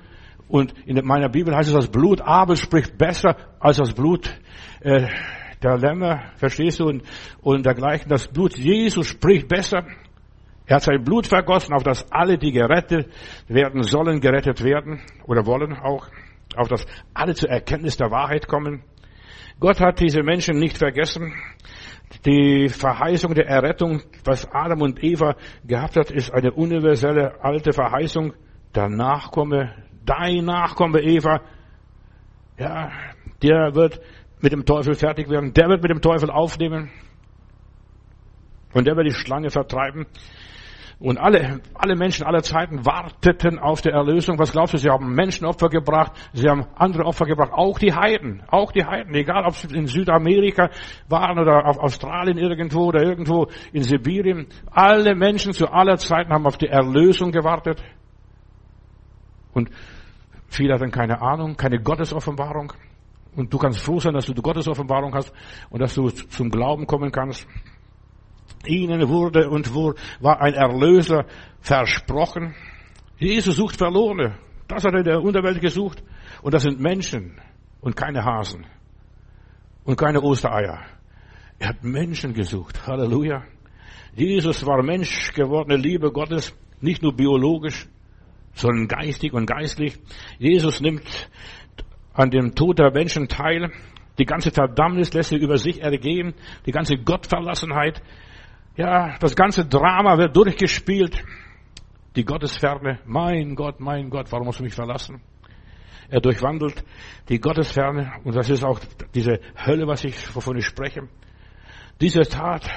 Und in meiner Bibel heißt es, das Blut Abel spricht besser als das Blut äh, der Lämmer, verstehst du, und, und dergleichen. Das Blut Jesus spricht besser. Er hat sein Blut vergossen, auf das alle, die gerettet werden sollen, gerettet werden oder wollen auch, auf das alle zur Erkenntnis der Wahrheit kommen. Gott hat diese Menschen nicht vergessen. Die Verheißung der Errettung, was Adam und Eva gehabt hat, ist eine universelle alte Verheißung. Der Nachkomme, dein Nachkomme Eva, ja, der wird mit dem Teufel fertig werden. Der wird mit dem Teufel aufnehmen. Und der wird die Schlange vertreiben. Und alle, alle Menschen aller Zeiten warteten auf die Erlösung. Was glaubst du? Sie haben Menschenopfer gebracht. Sie haben andere Opfer gebracht. Auch die Heiden. Auch die Heiden. Egal, ob sie in Südamerika waren oder auf Australien irgendwo oder irgendwo in Sibirien. Alle Menschen zu aller Zeiten haben auf die Erlösung gewartet. Und viele hatten keine Ahnung, keine Gottesoffenbarung. Und du kannst froh sein, dass du die Gottesoffenbarung hast und dass du zum Glauben kommen kannst. Ihnen wurde und war ein Erlöser versprochen. Jesus sucht Verlorene. Das hat er in der Unterwelt gesucht. Und das sind Menschen und keine Hasen und keine Ostereier. Er hat Menschen gesucht. Halleluja. Jesus war Mensch gewordene Liebe Gottes, nicht nur biologisch, sondern geistig und geistlich. Jesus nimmt an dem Tod der Menschen teil. Die ganze Verdammnis lässt er über sich ergehen. Die ganze Gottverlassenheit. Ja, das ganze Drama wird durchgespielt. Die Gottesferne. Mein Gott, mein Gott, warum musst du mich verlassen? Er durchwandelt die Gottesferne. Und das ist auch diese Hölle, was ich, wovon ich spreche. Diese Tat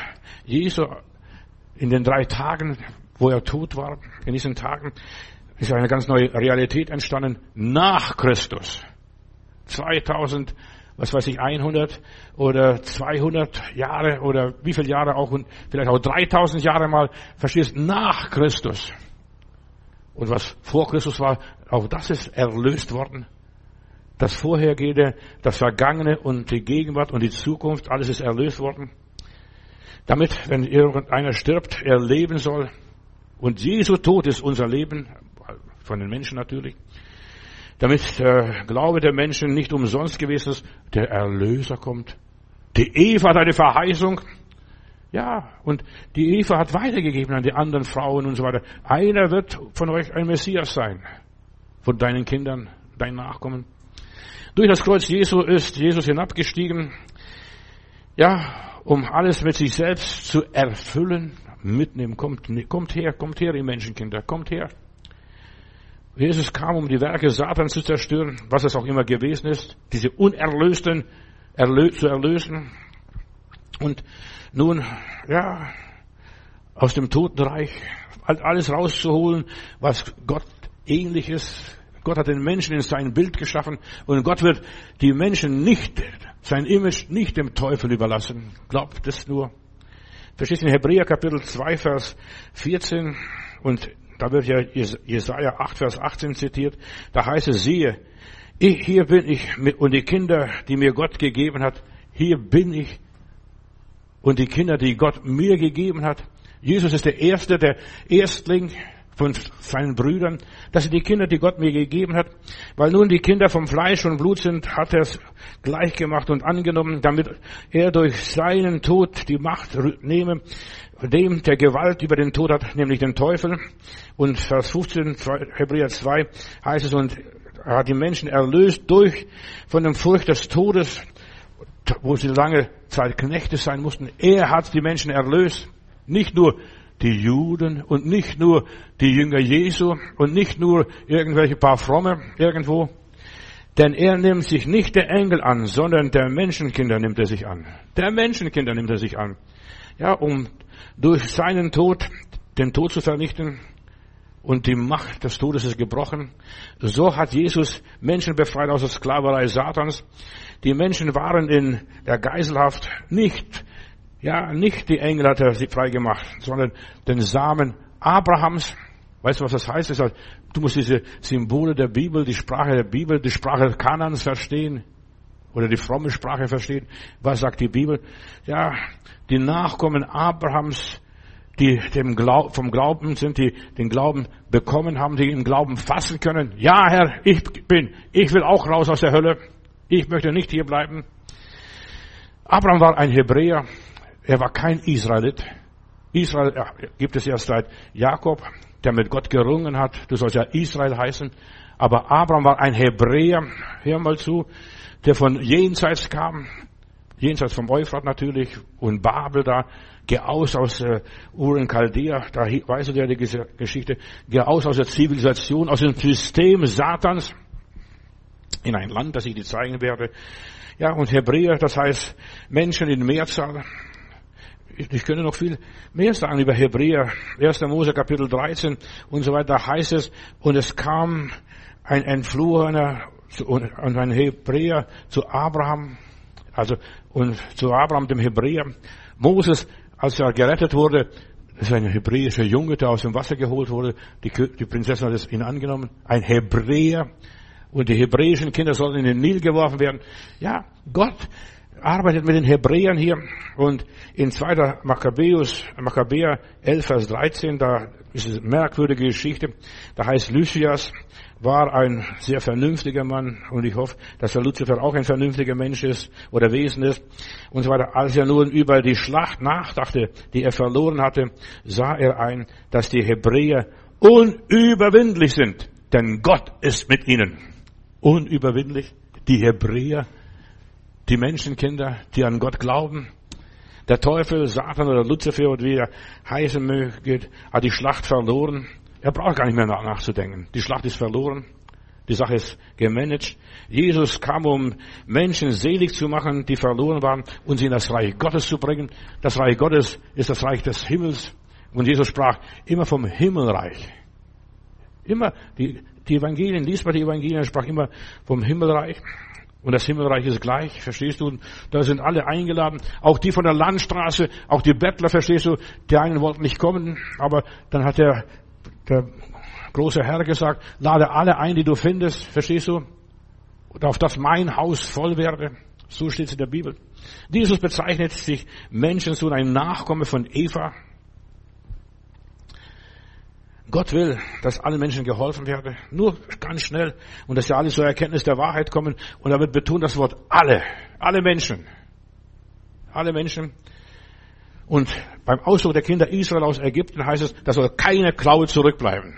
Jesu in den drei Tagen, wo er tot war, in diesen Tagen, ist eine ganz neue Realität entstanden nach Christus. 2000, was weiß ich, 100 oder 200 Jahre oder wie viele Jahre auch und vielleicht auch 3000 Jahre mal, verstehst, nach Christus. Und was vor Christus war, auch das ist erlöst worden. Das Vorhergehende, das Vergangene und die Gegenwart und die Zukunft, alles ist erlöst worden. Damit, wenn irgendeiner stirbt, er leben soll. Und Jesu Tod ist unser Leben, von den Menschen natürlich. Damit der Glaube der Menschen nicht umsonst gewesen ist, der Erlöser kommt. Die Eva hat eine Verheißung. Ja, und die Eva hat weitergegeben an die anderen Frauen und so weiter. Einer wird von euch ein Messias sein. Von deinen Kindern, deinen Nachkommen. Durch das Kreuz Jesu ist Jesus hinabgestiegen. Ja, um alles mit sich selbst zu erfüllen, mitnehmen. Kommt, kommt her, kommt her, ihr Menschenkinder, kommt her. Jesus kam, um die Werke Satans zu zerstören, was es auch immer gewesen ist, diese Unerlösten erlö zu erlösen. Und nun, ja, aus dem Totenreich alles rauszuholen, was Gott ähnlich ist. Gott hat den Menschen in sein Bild geschaffen und Gott wird die Menschen nicht sein Image nicht dem Teufel überlassen. Glaubt es nur. Verstehst du in Hebräer Kapitel 2, Vers 14 und da wird ja Jesaja 8, Vers 18 zitiert. Da heißt es, siehe, ich, hier bin ich und die Kinder, die mir Gott gegeben hat, hier bin ich und die Kinder, die Gott mir gegeben hat. Jesus ist der Erste, der Erstling, von seinen Brüdern. Das sind die Kinder, die Gott mir gegeben hat. Weil nun die Kinder vom Fleisch und Blut sind, hat er es gleich gemacht und angenommen, damit er durch seinen Tod die Macht nehme, dem der Gewalt über den Tod hat, nämlich den Teufel. Und Vers 15, Hebräer 2 heißt es, und er hat die Menschen erlöst durch von dem Furcht des Todes, wo sie lange Zeit Knechte sein mussten. Er hat die Menschen erlöst. Nicht nur die Juden und nicht nur die Jünger Jesu und nicht nur irgendwelche paar Fromme irgendwo. Denn er nimmt sich nicht der Engel an, sondern der Menschenkinder nimmt er sich an. Der Menschenkinder nimmt er sich an. Ja, um durch seinen Tod den Tod zu vernichten und die Macht des Todes ist gebrochen. So hat Jesus Menschen befreit aus der Sklaverei Satans. Die Menschen waren in der Geiselhaft nicht ja, nicht die Engel hat er sie freigemacht, sondern den Samen Abrahams. Weißt du, was das heißt? Du musst diese Symbole der Bibel, die Sprache der Bibel, die Sprache Kanans verstehen. Oder die fromme Sprache verstehen. Was sagt die Bibel? Ja, die Nachkommen Abrahams, die dem Glaub, vom Glauben sind, die den Glauben bekommen haben, die im Glauben fassen können. Ja, Herr, ich bin, ich will auch raus aus der Hölle. Ich möchte nicht hier bleiben. Abraham war ein Hebräer. Er war kein Israelit. Israel gibt es erst seit Jakob, der mit Gott gerungen hat. Du sollst ja Israel heißen. Aber Abraham war ein Hebräer, hör mal zu, der von jenseits kam, jenseits vom Euphrat natürlich, und Babel da, geh aus äh, Uren Chaldea, da weißt du ja die Geschichte, geh aus aus der Zivilisation, aus dem System Satans, in ein Land, das ich dir zeigen werde. Ja, und Hebräer, das heißt Menschen in Mehrzahl, ich könnte noch viel mehr sagen über Hebräer, 1. Mose Kapitel 13 und so weiter, heißt es, und es kam ein Entflohener und ein Hebräer zu Abraham, also und zu Abraham, dem Hebräer. Moses, als er gerettet wurde, das ist ein hebräischer Junge, der aus dem Wasser geholt wurde. Die, Prinzessin hat es ihn angenommen. Ein Hebräer. Und die hebräischen Kinder sollten in den Nil geworfen werden. Ja, Gott arbeitet mit den Hebräern hier und in 2. Makkabäus, Makkabäer 11, Vers 13, da ist eine merkwürdige Geschichte. Da heißt Lysias, war ein sehr vernünftiger Mann und ich hoffe, dass der Luzifer auch ein vernünftiger Mensch ist oder Wesen ist und so weiter. Als er nun über die Schlacht nachdachte, die er verloren hatte, sah er ein, dass die Hebräer unüberwindlich sind, denn Gott ist mit ihnen. Unüberwindlich. Die Hebräer, die Menschenkinder, die an Gott glauben. Der Teufel, Satan oder Luzifer oder wie er heißen möge, hat die Schlacht verloren. Er braucht gar nicht mehr nachzudenken. Die Schlacht ist verloren. Die Sache ist gemanagt. Jesus kam, um Menschen selig zu machen, die verloren waren, und sie in das Reich Gottes zu bringen. Das Reich Gottes ist das Reich des Himmels. Und Jesus sprach immer vom Himmelreich. Immer, die, die Evangelien, liest mal die Evangelien, sprach immer vom Himmelreich. Und das Himmelreich ist gleich, verstehst du? Da sind alle eingeladen, auch die von der Landstraße, auch die Bettler, verstehst du? Die einen wollten nicht kommen, aber dann hat der der große Herr gesagt, lade alle ein, die du findest, verstehst du? Und auf das mein Haus voll werde. So steht es in der Bibel. Jesus bezeichnet sich Menschensohn, ein Nachkomme von Eva. Gott will, dass allen Menschen geholfen werde. Nur ganz schnell. Und dass sie alle zur Erkenntnis der Wahrheit kommen. Und damit betont das Wort alle. Alle Menschen. Alle Menschen. Und beim Ausdruck der Kinder Israel aus Ägypten heißt es, da soll keine Klaue zurückbleiben.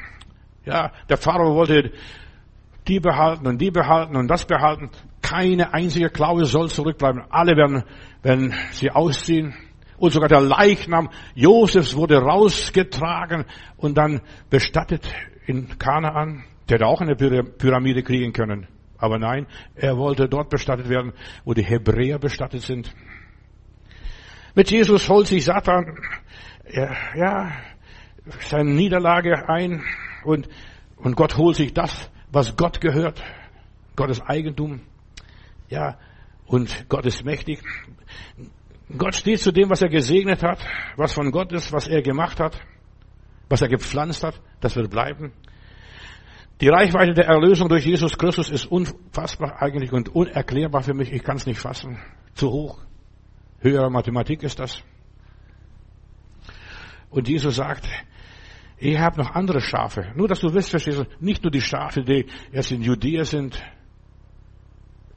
Ja, der Pharao wollte die behalten und die behalten und das behalten. Keine einzige Klaue soll zurückbleiben. Alle werden, werden sie ausziehen. Und sogar der Leichnam Josefs wurde rausgetragen und dann bestattet in Kanaan. Der hätte auch eine Pyramide kriegen können. Aber nein, er wollte dort bestattet werden, wo die Hebräer bestattet sind. Mit Jesus holt sich Satan, ja, seine Niederlage ein und, und Gott holt sich das, was Gott gehört. Gottes Eigentum. Ja, und Gott ist mächtig. Gott steht zu dem, was er gesegnet hat, was von Gott ist, was er gemacht hat, was er gepflanzt hat, das wird bleiben. Die Reichweite der Erlösung durch Jesus Christus ist unfassbar eigentlich und unerklärbar für mich. Ich kann es nicht fassen. Zu hoch. Höhere Mathematik ist das. Und Jesus sagt, ihr habt noch andere Schafe. Nur, dass du wisst, verstehst du, nicht nur die Schafe, die erst in Judäa sind.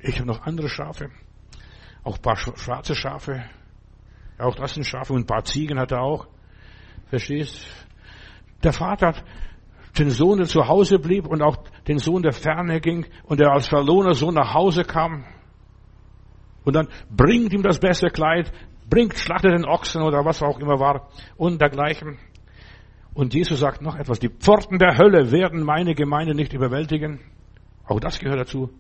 Ich habe noch andere Schafe. Auch ein paar schwarze Schafe. Auch das sind Schafe und ein paar Ziegen hat er auch. Verstehst? Der Vater hat den Sohn, der zu Hause blieb und auch den Sohn, der ferne ging und der als verlorener Sohn nach Hause kam, und dann bringt ihm das beste Kleid, bringt, schlachtet den Ochsen oder was auch immer war und dergleichen. Und Jesus sagt noch etwas, die Pforten der Hölle werden meine Gemeinde nicht überwältigen. Auch das gehört dazu.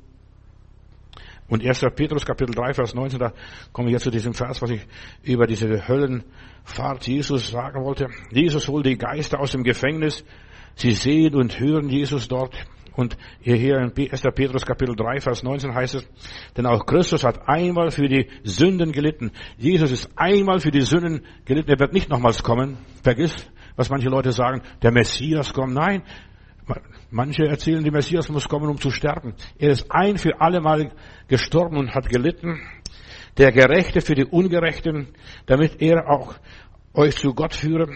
Und 1. Petrus Kapitel 3, Vers 19, da komme ich jetzt zu diesem Vers, was ich über diese Höllenfahrt Jesus sagen wollte. Jesus holt die Geister aus dem Gefängnis. Sie sehen und hören Jesus dort. Und hierher in 1. Petrus Kapitel 3, Vers 19 heißt es, denn auch Christus hat einmal für die Sünden gelitten. Jesus ist einmal für die Sünden gelitten. Er wird nicht nochmals kommen. Vergiss, was manche Leute sagen, der Messias kommt. Nein, manche erzählen, der Messias muss kommen, um zu sterben. Er ist ein für alle Mal gestorben und hat gelitten. Der Gerechte für die Ungerechten, damit er auch euch zu Gott führe.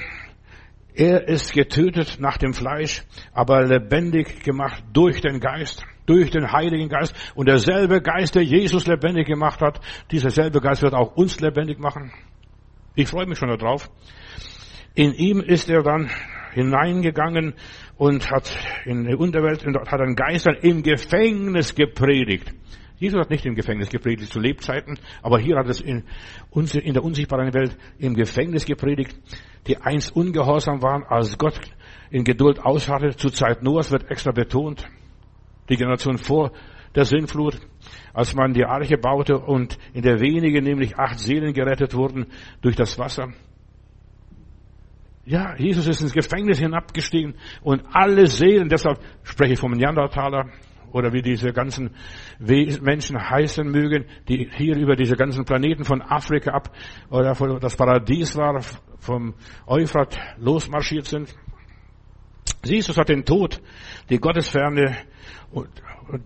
Er ist getötet nach dem Fleisch, aber lebendig gemacht durch den Geist, durch den Heiligen Geist. Und derselbe Geist, der Jesus lebendig gemacht hat, dieser selbe Geist wird auch uns lebendig machen. Ich freue mich schon darauf. In ihm ist er dann hineingegangen und hat in die Unterwelt und dort hat er Geistern im Gefängnis gepredigt. Jesus hat nicht im Gefängnis gepredigt zu Lebzeiten, aber hier hat es in, in der unsichtbaren Welt im Gefängnis gepredigt die einst ungehorsam waren, als Gott in Geduld ausharrte. Zur Zeit Noahs wird extra betont. Die Generation vor der Sinnflut, als man die Arche baute und in der wenigen, nämlich acht Seelen gerettet wurden durch das Wasser. Ja, Jesus ist ins Gefängnis hinabgestiegen und alle Seelen, deshalb spreche ich vom Neandertaler, oder wie diese ganzen Menschen heißen mögen, die hier über diese ganzen Planeten von Afrika ab oder das Paradies war, vom Euphrat losmarschiert sind. Jesus hat den Tod, die Gottesferne und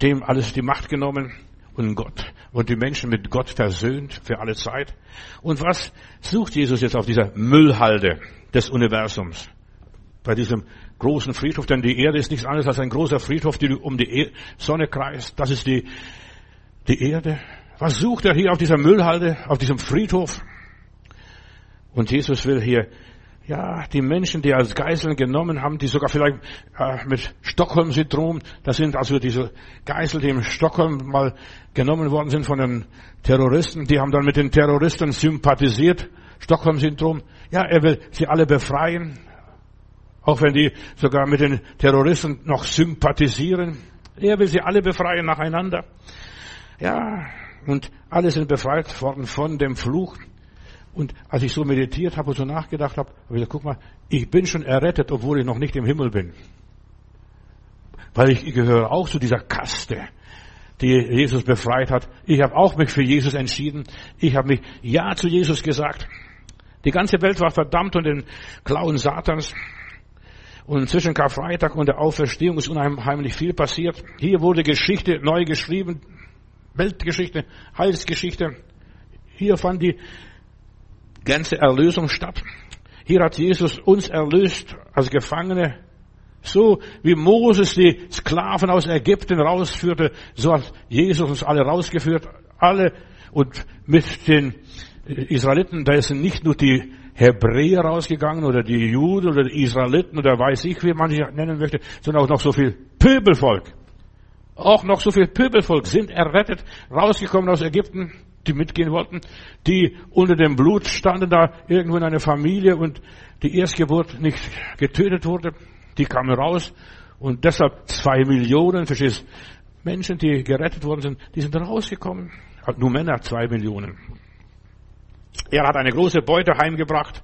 dem alles die Macht genommen und Gott und die Menschen mit Gott versöhnt für alle Zeit. Und was sucht Jesus jetzt auf dieser Müllhalde des Universums? bei diesem großen Friedhof, denn die Erde ist nichts anderes als ein großer Friedhof, der um die Sonne kreist. Das ist die, die Erde. Was sucht er hier auf dieser Müllhalde, auf diesem Friedhof? Und Jesus will hier, ja, die Menschen, die als Geiseln genommen haben, die sogar vielleicht äh, mit Stockholm-Syndrom, das sind also diese Geisel, die in Stockholm mal genommen worden sind von den Terroristen, die haben dann mit den Terroristen sympathisiert, Stockholm-Syndrom. Ja, er will sie alle befreien, auch wenn die sogar mit den Terroristen noch sympathisieren. Er will sie alle befreien nacheinander. Ja, und alle sind befreit worden von dem Fluch. Und als ich so meditiert habe und so nachgedacht habe, habe ich gesagt, guck mal, ich bin schon errettet, obwohl ich noch nicht im Himmel bin. Weil ich gehöre auch zu dieser Kaste, die Jesus befreit hat. Ich habe auch mich für Jesus entschieden. Ich habe mich Ja zu Jesus gesagt. Die ganze Welt war verdammt und den Klauen Satans. Und zwischen Karfreitag und der Auferstehung ist unheimlich viel passiert. Hier wurde Geschichte neu geschrieben. Weltgeschichte, Heilsgeschichte. Hier fand die ganze Erlösung statt. Hier hat Jesus uns erlöst als Gefangene. So wie Moses die Sklaven aus Ägypten rausführte, so hat Jesus uns alle rausgeführt. Alle und mit den Israeliten, da sind nicht nur die Hebräer rausgegangen oder die Juden oder die Israeliten oder weiß ich, wie man sie nennen möchte, sondern auch noch so viel Pöbelvolk. Auch noch so viel Pöbelvolk sind errettet, rausgekommen aus Ägypten, die mitgehen wollten, die unter dem Blut standen da irgendwo in einer Familie und die Erstgeburt nicht getötet wurde, die kamen raus und deshalb zwei Millionen, verstehst, Menschen, die gerettet worden sind, die sind rausgekommen. Nur Männer, zwei Millionen. Er hat eine große Beute heimgebracht.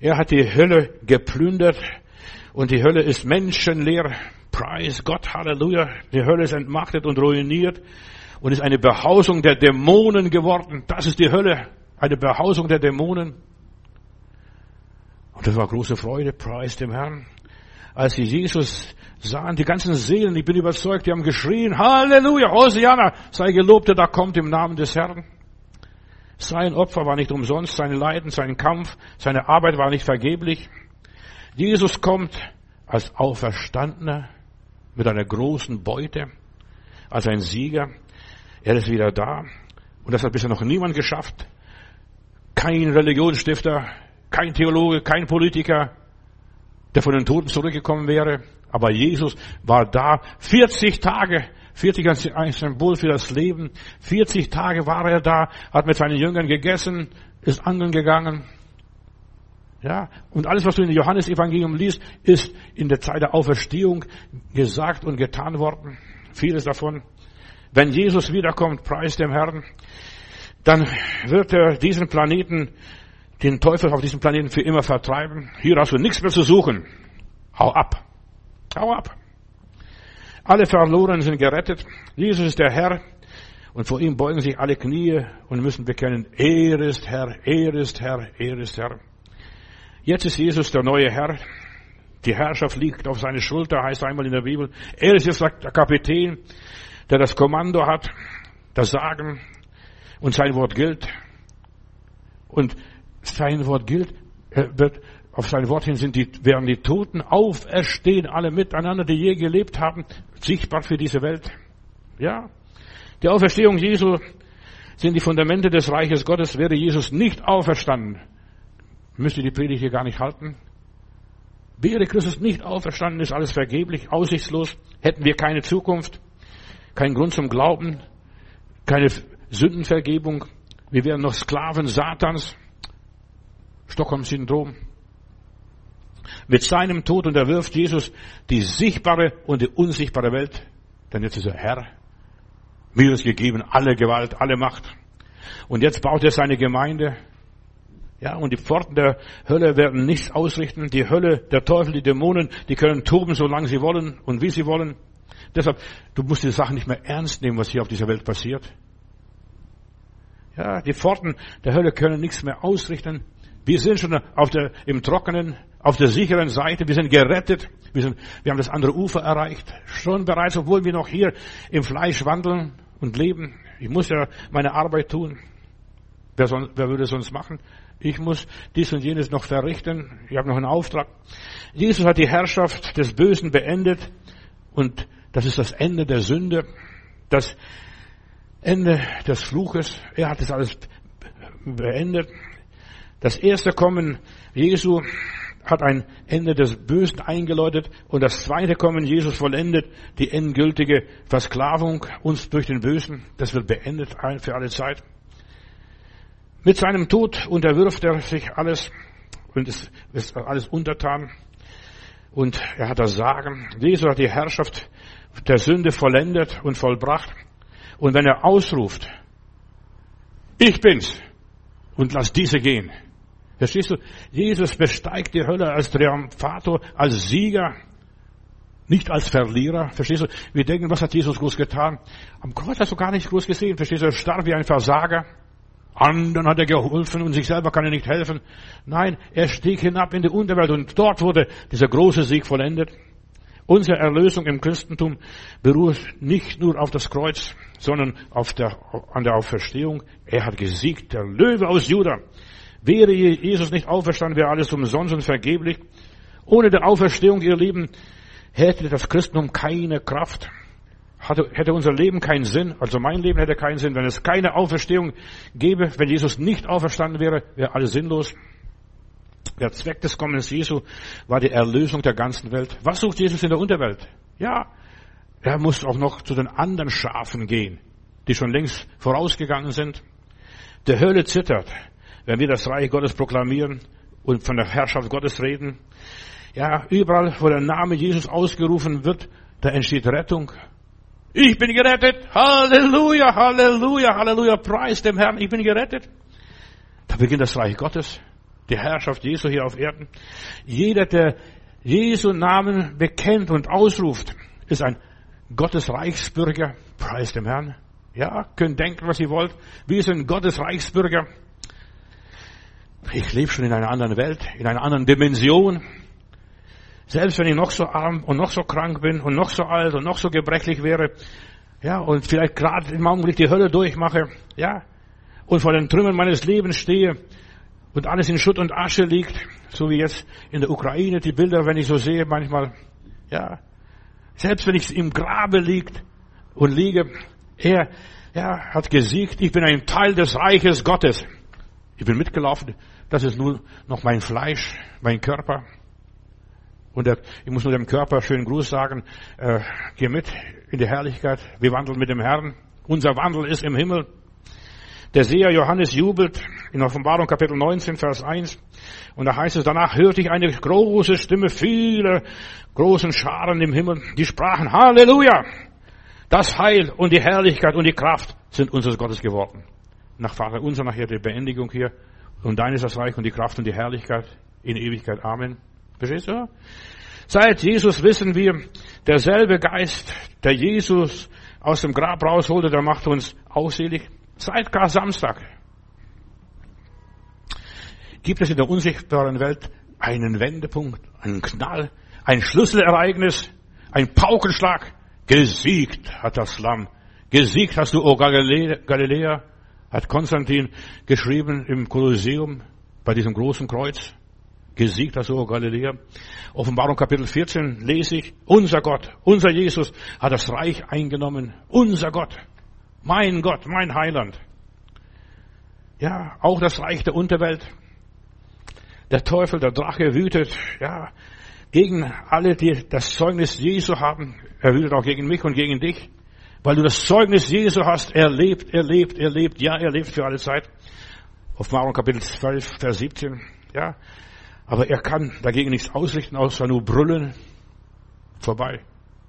Er hat die Hölle geplündert und die Hölle ist menschenleer. Preis Gott, Halleluja. Die Hölle ist entmachtet und ruiniert und ist eine Behausung der Dämonen geworden. Das ist die Hölle, eine Behausung der Dämonen. Und das war große Freude, preis dem Herrn. Als sie Jesus sahen, die ganzen Seelen, ich bin überzeugt, die haben geschrien, Halleluja, Hosianna, sei gelobt, der da kommt im Namen des Herrn. Sein Opfer war nicht umsonst, seine Leiden, sein Kampf, seine Arbeit war nicht vergeblich. Jesus kommt als Auferstandener mit einer großen Beute, als ein Sieger. Er ist wieder da. Und das hat bisher noch niemand geschafft. Kein Religionsstifter, kein Theologe, kein Politiker, der von den Toten zurückgekommen wäre. Aber Jesus war da 40 Tage 40 als ein Symbol für das Leben. 40 Tage war er da, hat mit seinen Jüngern gegessen, ist anderen gegangen. Ja, und alles, was du in Johannes Evangelium liest, ist in der Zeit der Auferstehung gesagt und getan worden. Vieles davon. Wenn Jesus wiederkommt, preis dem Herrn, dann wird er diesen Planeten, den Teufel auf diesem Planeten für immer vertreiben. Hier hast du nichts mehr zu suchen. Hau ab. Hau ab. Alle Verlorenen sind gerettet. Jesus ist der Herr. Und vor ihm beugen sich alle Knie und müssen bekennen, er ist Herr, er ist Herr, er ist Herr. Jetzt ist Jesus der neue Herr. Die Herrschaft liegt auf seine Schulter, heißt einmal in der Bibel. Er ist jetzt der Kapitän, der das Kommando hat, das Sagen und sein Wort gilt. Und sein Wort gilt, wird auf sein Wort hin sind die, werden die Toten auferstehen, alle miteinander, die je gelebt haben, sichtbar für diese Welt. Ja. Die Auferstehung Jesu sind die Fundamente des Reiches Gottes. Wäre Jesus nicht auferstanden, müsste die Predigt hier gar nicht halten. Wäre Christus nicht auferstanden, ist alles vergeblich, aussichtslos, hätten wir keine Zukunft, keinen Grund zum Glauben, keine Sündenvergebung, wir wären noch Sklaven Satans, Stockholm-Syndrom. Mit seinem Tod unterwirft Jesus die sichtbare und die unsichtbare Welt. Denn jetzt ist er Herr. Mir ist gegeben alle Gewalt, alle Macht. Und jetzt baut er seine Gemeinde. Ja, und die Pforten der Hölle werden nichts ausrichten. Die Hölle, der Teufel, die Dämonen, die können toben, solange sie wollen und wie sie wollen. Deshalb, du musst die Sachen nicht mehr ernst nehmen, was hier auf dieser Welt passiert. Ja, die Pforten der Hölle können nichts mehr ausrichten. Wir sind schon auf der, im Trockenen auf der sicheren Seite. Wir sind gerettet. Wir, sind, wir haben das andere Ufer erreicht. Schon bereits, obwohl wir noch hier im Fleisch wandeln und leben. Ich muss ja meine Arbeit tun. Wer, soll, wer würde es sonst machen? Ich muss dies und jenes noch verrichten. Ich habe noch einen Auftrag. Jesus hat die Herrschaft des Bösen beendet und das ist das Ende der Sünde, das Ende des Fluches. Er hat das alles beendet. Das erste Kommen Jesu hat ein Ende des Bösen eingeläutet und das zweite Kommen Jesus vollendet die endgültige Versklavung uns durch den Bösen. Das wird beendet für alle Zeit. Mit seinem Tod unterwirft er sich alles und ist alles untertan. Und er hat das Sagen. Jesus hat die Herrschaft der Sünde vollendet und vollbracht. Und wenn er ausruft, ich bin's und lass diese gehen. Verstehst du? Jesus besteigt die Hölle als Triumphator, als Sieger, nicht als Verlierer. Verstehst du? Wir denken, was hat Jesus groß getan? Am Kreuz hast du gar nicht groß gesehen. Verstehst du? Er starb wie ein Versager. Anderen hat er geholfen und sich selber kann er nicht helfen. Nein, er stieg hinab in die Unterwelt und dort wurde dieser große Sieg vollendet. Unsere Erlösung im Christentum beruht nicht nur auf das Kreuz, sondern auf der, an der Auferstehung. Er hat gesiegt, der Löwe aus Juda. Wäre Jesus nicht auferstanden, wäre alles umsonst und vergeblich. Ohne die Auferstehung, ihr Lieben, hätte das Christentum keine Kraft. Hätte unser Leben keinen Sinn, also mein Leben hätte keinen Sinn. Wenn es keine Auferstehung gäbe, wenn Jesus nicht auferstanden wäre, wäre alles sinnlos. Der Zweck des Kommens Jesu war die Erlösung der ganzen Welt. Was sucht Jesus in der Unterwelt? Ja, er muss auch noch zu den anderen Schafen gehen, die schon längst vorausgegangen sind. Der Hölle zittert, wenn wir das Reich Gottes proklamieren und von der Herrschaft Gottes reden. Ja, überall, wo der Name Jesus ausgerufen wird, da entsteht Rettung. Ich bin gerettet. Halleluja, Halleluja, Halleluja. Preis dem Herrn. Ich bin gerettet. Da beginnt das Reich Gottes. Die Herrschaft Jesu hier auf Erden. Jeder, der Jesu Namen bekennt und ausruft, ist ein Gottes Reichsbürger. Preis dem Herrn. Ja, könnt denken, was ihr wollt. Wir sind Gottes Reichsbürger. Ich lebe schon in einer anderen Welt, in einer anderen Dimension. Selbst wenn ich noch so arm und noch so krank bin und noch so alt und noch so gebrechlich wäre, ja, und vielleicht gerade im Augenblick die Hölle durchmache, ja, und vor den Trümmern meines Lebens stehe und alles in Schutt und Asche liegt, so wie jetzt in der Ukraine, die Bilder, wenn ich so sehe, manchmal, ja, selbst wenn ich im Grabe liegt und liege, er, ja, hat gesiegt, ich bin ein Teil des Reiches Gottes. Ich bin mitgelaufen, das ist nur noch mein Fleisch, mein Körper. Und ich muss nur dem Körper schönen Gruß sagen, äh, geh mit in die Herrlichkeit, wir wandeln mit dem Herrn. Unser Wandel ist im Himmel. Der Seher Johannes jubelt in Offenbarung Kapitel 19, Vers 1. Und da heißt es, danach hörte ich eine große Stimme viele großen Scharen im Himmel, die sprachen, Halleluja! Das Heil und die Herrlichkeit und die Kraft sind unseres Gottes geworden. Nach Vater unser nachher die Beendigung hier. Und dein ist das Reich und die Kraft und die Herrlichkeit in Ewigkeit. Amen. Verstehst du? Seit Jesus wissen wir, derselbe Geist, der Jesus aus dem Grab rausholte, der macht uns ausselig. Seit gar Samstag gibt es in der unsichtbaren Welt einen Wendepunkt, einen Knall, ein Schlüsselereignis, ein Paukenschlag. Gesiegt hat das Lamm. Gesiegt hast du, O Galiläa, hat Konstantin geschrieben im Kolosseum bei diesem großen Kreuz. Gesiegt hast du, Galiläa. Offenbarung Kapitel 14 lese ich, unser Gott, unser Jesus hat das Reich eingenommen. Unser Gott, mein Gott, mein Heiland. Ja, auch das Reich der Unterwelt. Der Teufel, der Drache wütet, ja, gegen alle, die das Zeugnis Jesu haben. Er wütet auch gegen mich und gegen dich. Weil du das Zeugnis Jesu hast. Er lebt, er lebt, er lebt. Ja, er lebt für alle Zeit. Offenbarung Kapitel 12, Vers 17. Ja. Aber er kann dagegen nichts ausrichten, außer nur brüllen. Vorbei.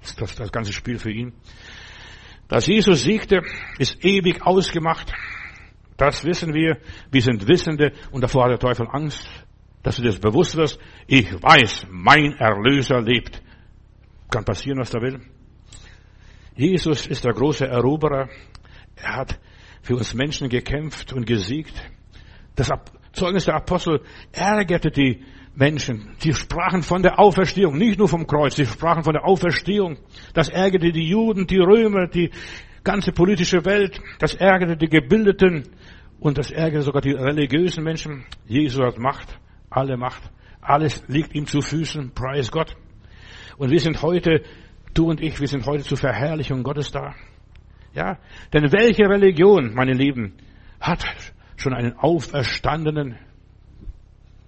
Das ist das ganze Spiel für ihn. Dass Jesus siegte, ist ewig ausgemacht. Das wissen wir. Wir sind Wissende und davor hat der Teufel Angst, dass du das bewusst wirst. Ich weiß, mein Erlöser lebt. Kann passieren, was er will. Jesus ist der große Eroberer. Er hat für uns Menschen gekämpft und gesiegt. Das Zeugnis der Apostel ärgerte die Menschen. Sie sprachen von der Auferstehung, nicht nur vom Kreuz, sie sprachen von der Auferstehung. Das ärgerte die Juden, die Römer, die ganze politische Welt. Das ärgerte die Gebildeten Und das ärgert sogar die religiösen Menschen. Jesus hat Macht, alle Macht. Alles liegt ihm zu Füßen, preis Gott. Und wir sind heute, du und ich, wir sind heute zur Verherrlichung Gottes da. Ja, denn welche Religion, meine Lieben, hat schon einen auferstandenen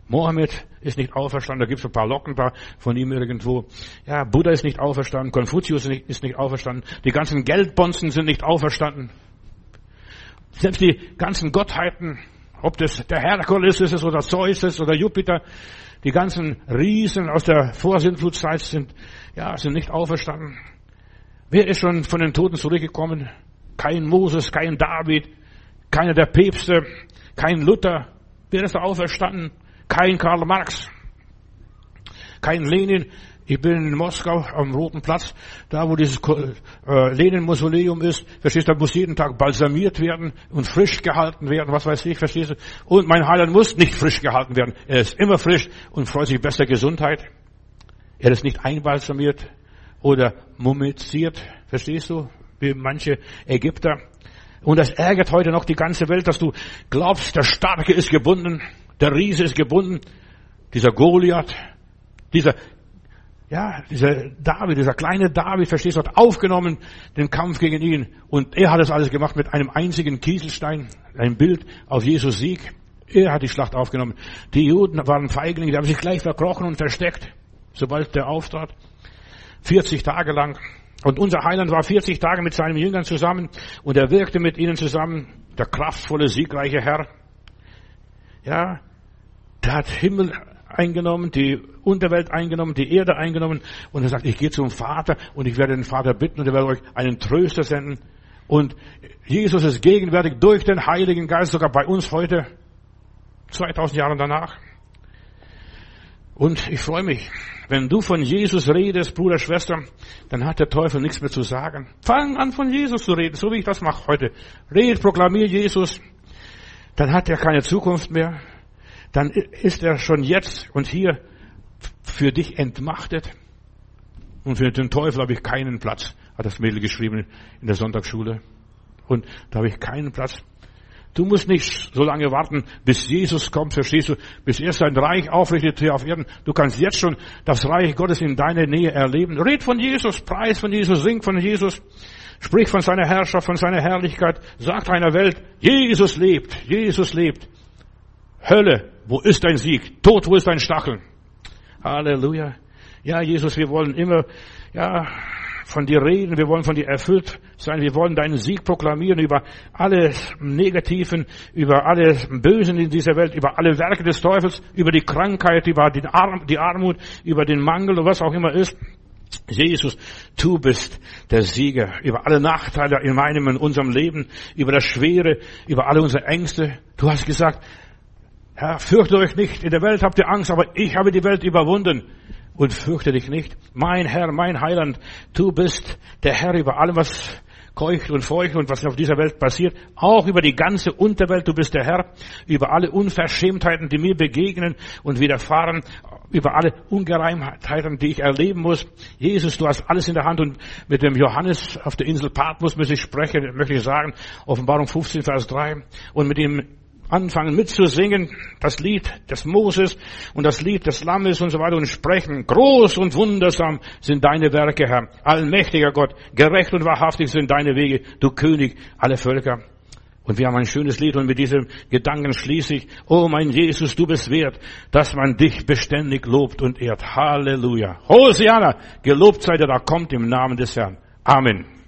Mohammed ist nicht auferstanden, da gibt es ein paar Locken da von ihm irgendwo. Ja, Buddha ist nicht auferstanden, Konfuzius ist nicht, ist nicht auferstanden, die ganzen Geldbonzen sind nicht auferstanden. Selbst die ganzen Gottheiten, ob das der Herkules ist oder Zeus ist oder Jupiter, die ganzen Riesen aus der Vorsintflutzeit sind, ja, sind nicht auferstanden. Wer ist schon von den Toten zurückgekommen? Kein Moses, kein David, keiner der Päpste, kein Luther. Wer ist da auferstanden? Kein Karl Marx, kein Lenin. Ich bin in Moskau am Roten Platz, da wo dieses äh, Lenin-Mausoleum ist. Verstehst du, da muss jeden Tag balsamiert werden und frisch gehalten werden, was weiß ich, verstehst du? Und mein Heiland muss nicht frisch gehalten werden. Er ist immer frisch und freut sich bester Gesundheit. Er ist nicht einbalsamiert oder mumiziert, verstehst du? Wie manche Ägypter. Und das ärgert heute noch die ganze Welt, dass du glaubst, der Starke ist gebunden. Der Riese ist gebunden. Dieser Goliath, dieser, ja, dieser David, dieser kleine David, verstehst du, hat aufgenommen den Kampf gegen ihn. Und er hat das alles gemacht mit einem einzigen Kieselstein, ein Bild auf Jesus Sieg. Er hat die Schlacht aufgenommen. Die Juden waren Feiglinge, die haben sich gleich verkrochen und versteckt, sobald der auftrat. 40 Tage lang. Und unser Heiland war 40 Tage mit seinen Jüngern zusammen und er wirkte mit ihnen zusammen, der kraftvolle, siegreiche Herr. Ja, der hat Himmel eingenommen, die Unterwelt eingenommen, die Erde eingenommen und er sagt, ich gehe zum Vater und ich werde den Vater bitten und er wird euch einen Tröster senden. Und Jesus ist gegenwärtig durch den Heiligen Geist, sogar bei uns heute, 2000 Jahre danach. Und ich freue mich, wenn du von Jesus redest, Bruder, Schwester, dann hat der Teufel nichts mehr zu sagen. Fang an von Jesus zu reden, so wie ich das mache heute. Red, proklamier Jesus, dann hat er keine Zukunft mehr dann ist er schon jetzt und hier für dich entmachtet. Und für den Teufel habe ich keinen Platz, hat das Mädel geschrieben in der Sonntagsschule. Und da habe ich keinen Platz. Du musst nicht so lange warten, bis Jesus kommt, verstehst du, bis er sein Reich aufrichtet hier auf Erden. Du kannst jetzt schon das Reich Gottes in deiner Nähe erleben. Red von Jesus, preis von Jesus, sing von Jesus, sprich von seiner Herrschaft, von seiner Herrlichkeit, sag einer Welt, Jesus lebt, Jesus lebt. Hölle, wo ist dein Sieg? Tod, wo ist dein Stachel? Halleluja. Ja, Jesus, wir wollen immer, ja, von dir reden, wir wollen von dir erfüllt sein, wir wollen deinen Sieg proklamieren über alle Negativen, über alle Bösen in dieser Welt, über alle Werke des Teufels, über die Krankheit, über die, Arm, die Armut, über den Mangel und was auch immer ist. Jesus, du bist der Sieger über alle Nachteile in meinem und unserem Leben, über das Schwere, über alle unsere Ängste. Du hast gesagt, Herr, fürchte euch nicht. In der Welt habt ihr Angst, aber ich habe die Welt überwunden. Und fürchte dich nicht. Mein Herr, mein Heiland, du bist der Herr über allem, was keucht und feucht und was auf dieser Welt passiert. Auch über die ganze Unterwelt. Du bist der Herr über alle Unverschämtheiten, die mir begegnen und widerfahren. Über alle Ungereimtheiten, die ich erleben muss. Jesus, du hast alles in der Hand und mit dem Johannes auf der Insel Patmos muss ich sprechen, möchte ich sagen. Offenbarung 15, Vers 3. Und mit dem anfangen mitzusingen, das Lied des Moses und das Lied des Lammes und so weiter und sprechen. Groß und wundersam sind deine Werke, Herr. Allmächtiger Gott, gerecht und wahrhaftig sind deine Wege, du König aller Völker. Und wir haben ein schönes Lied und mit diesem Gedanken schließe ich, oh mein Jesus, du bist wert, dass man dich beständig lobt und ehrt. Halleluja. Hosiana, gelobt sei der da kommt im Namen des Herrn. Amen.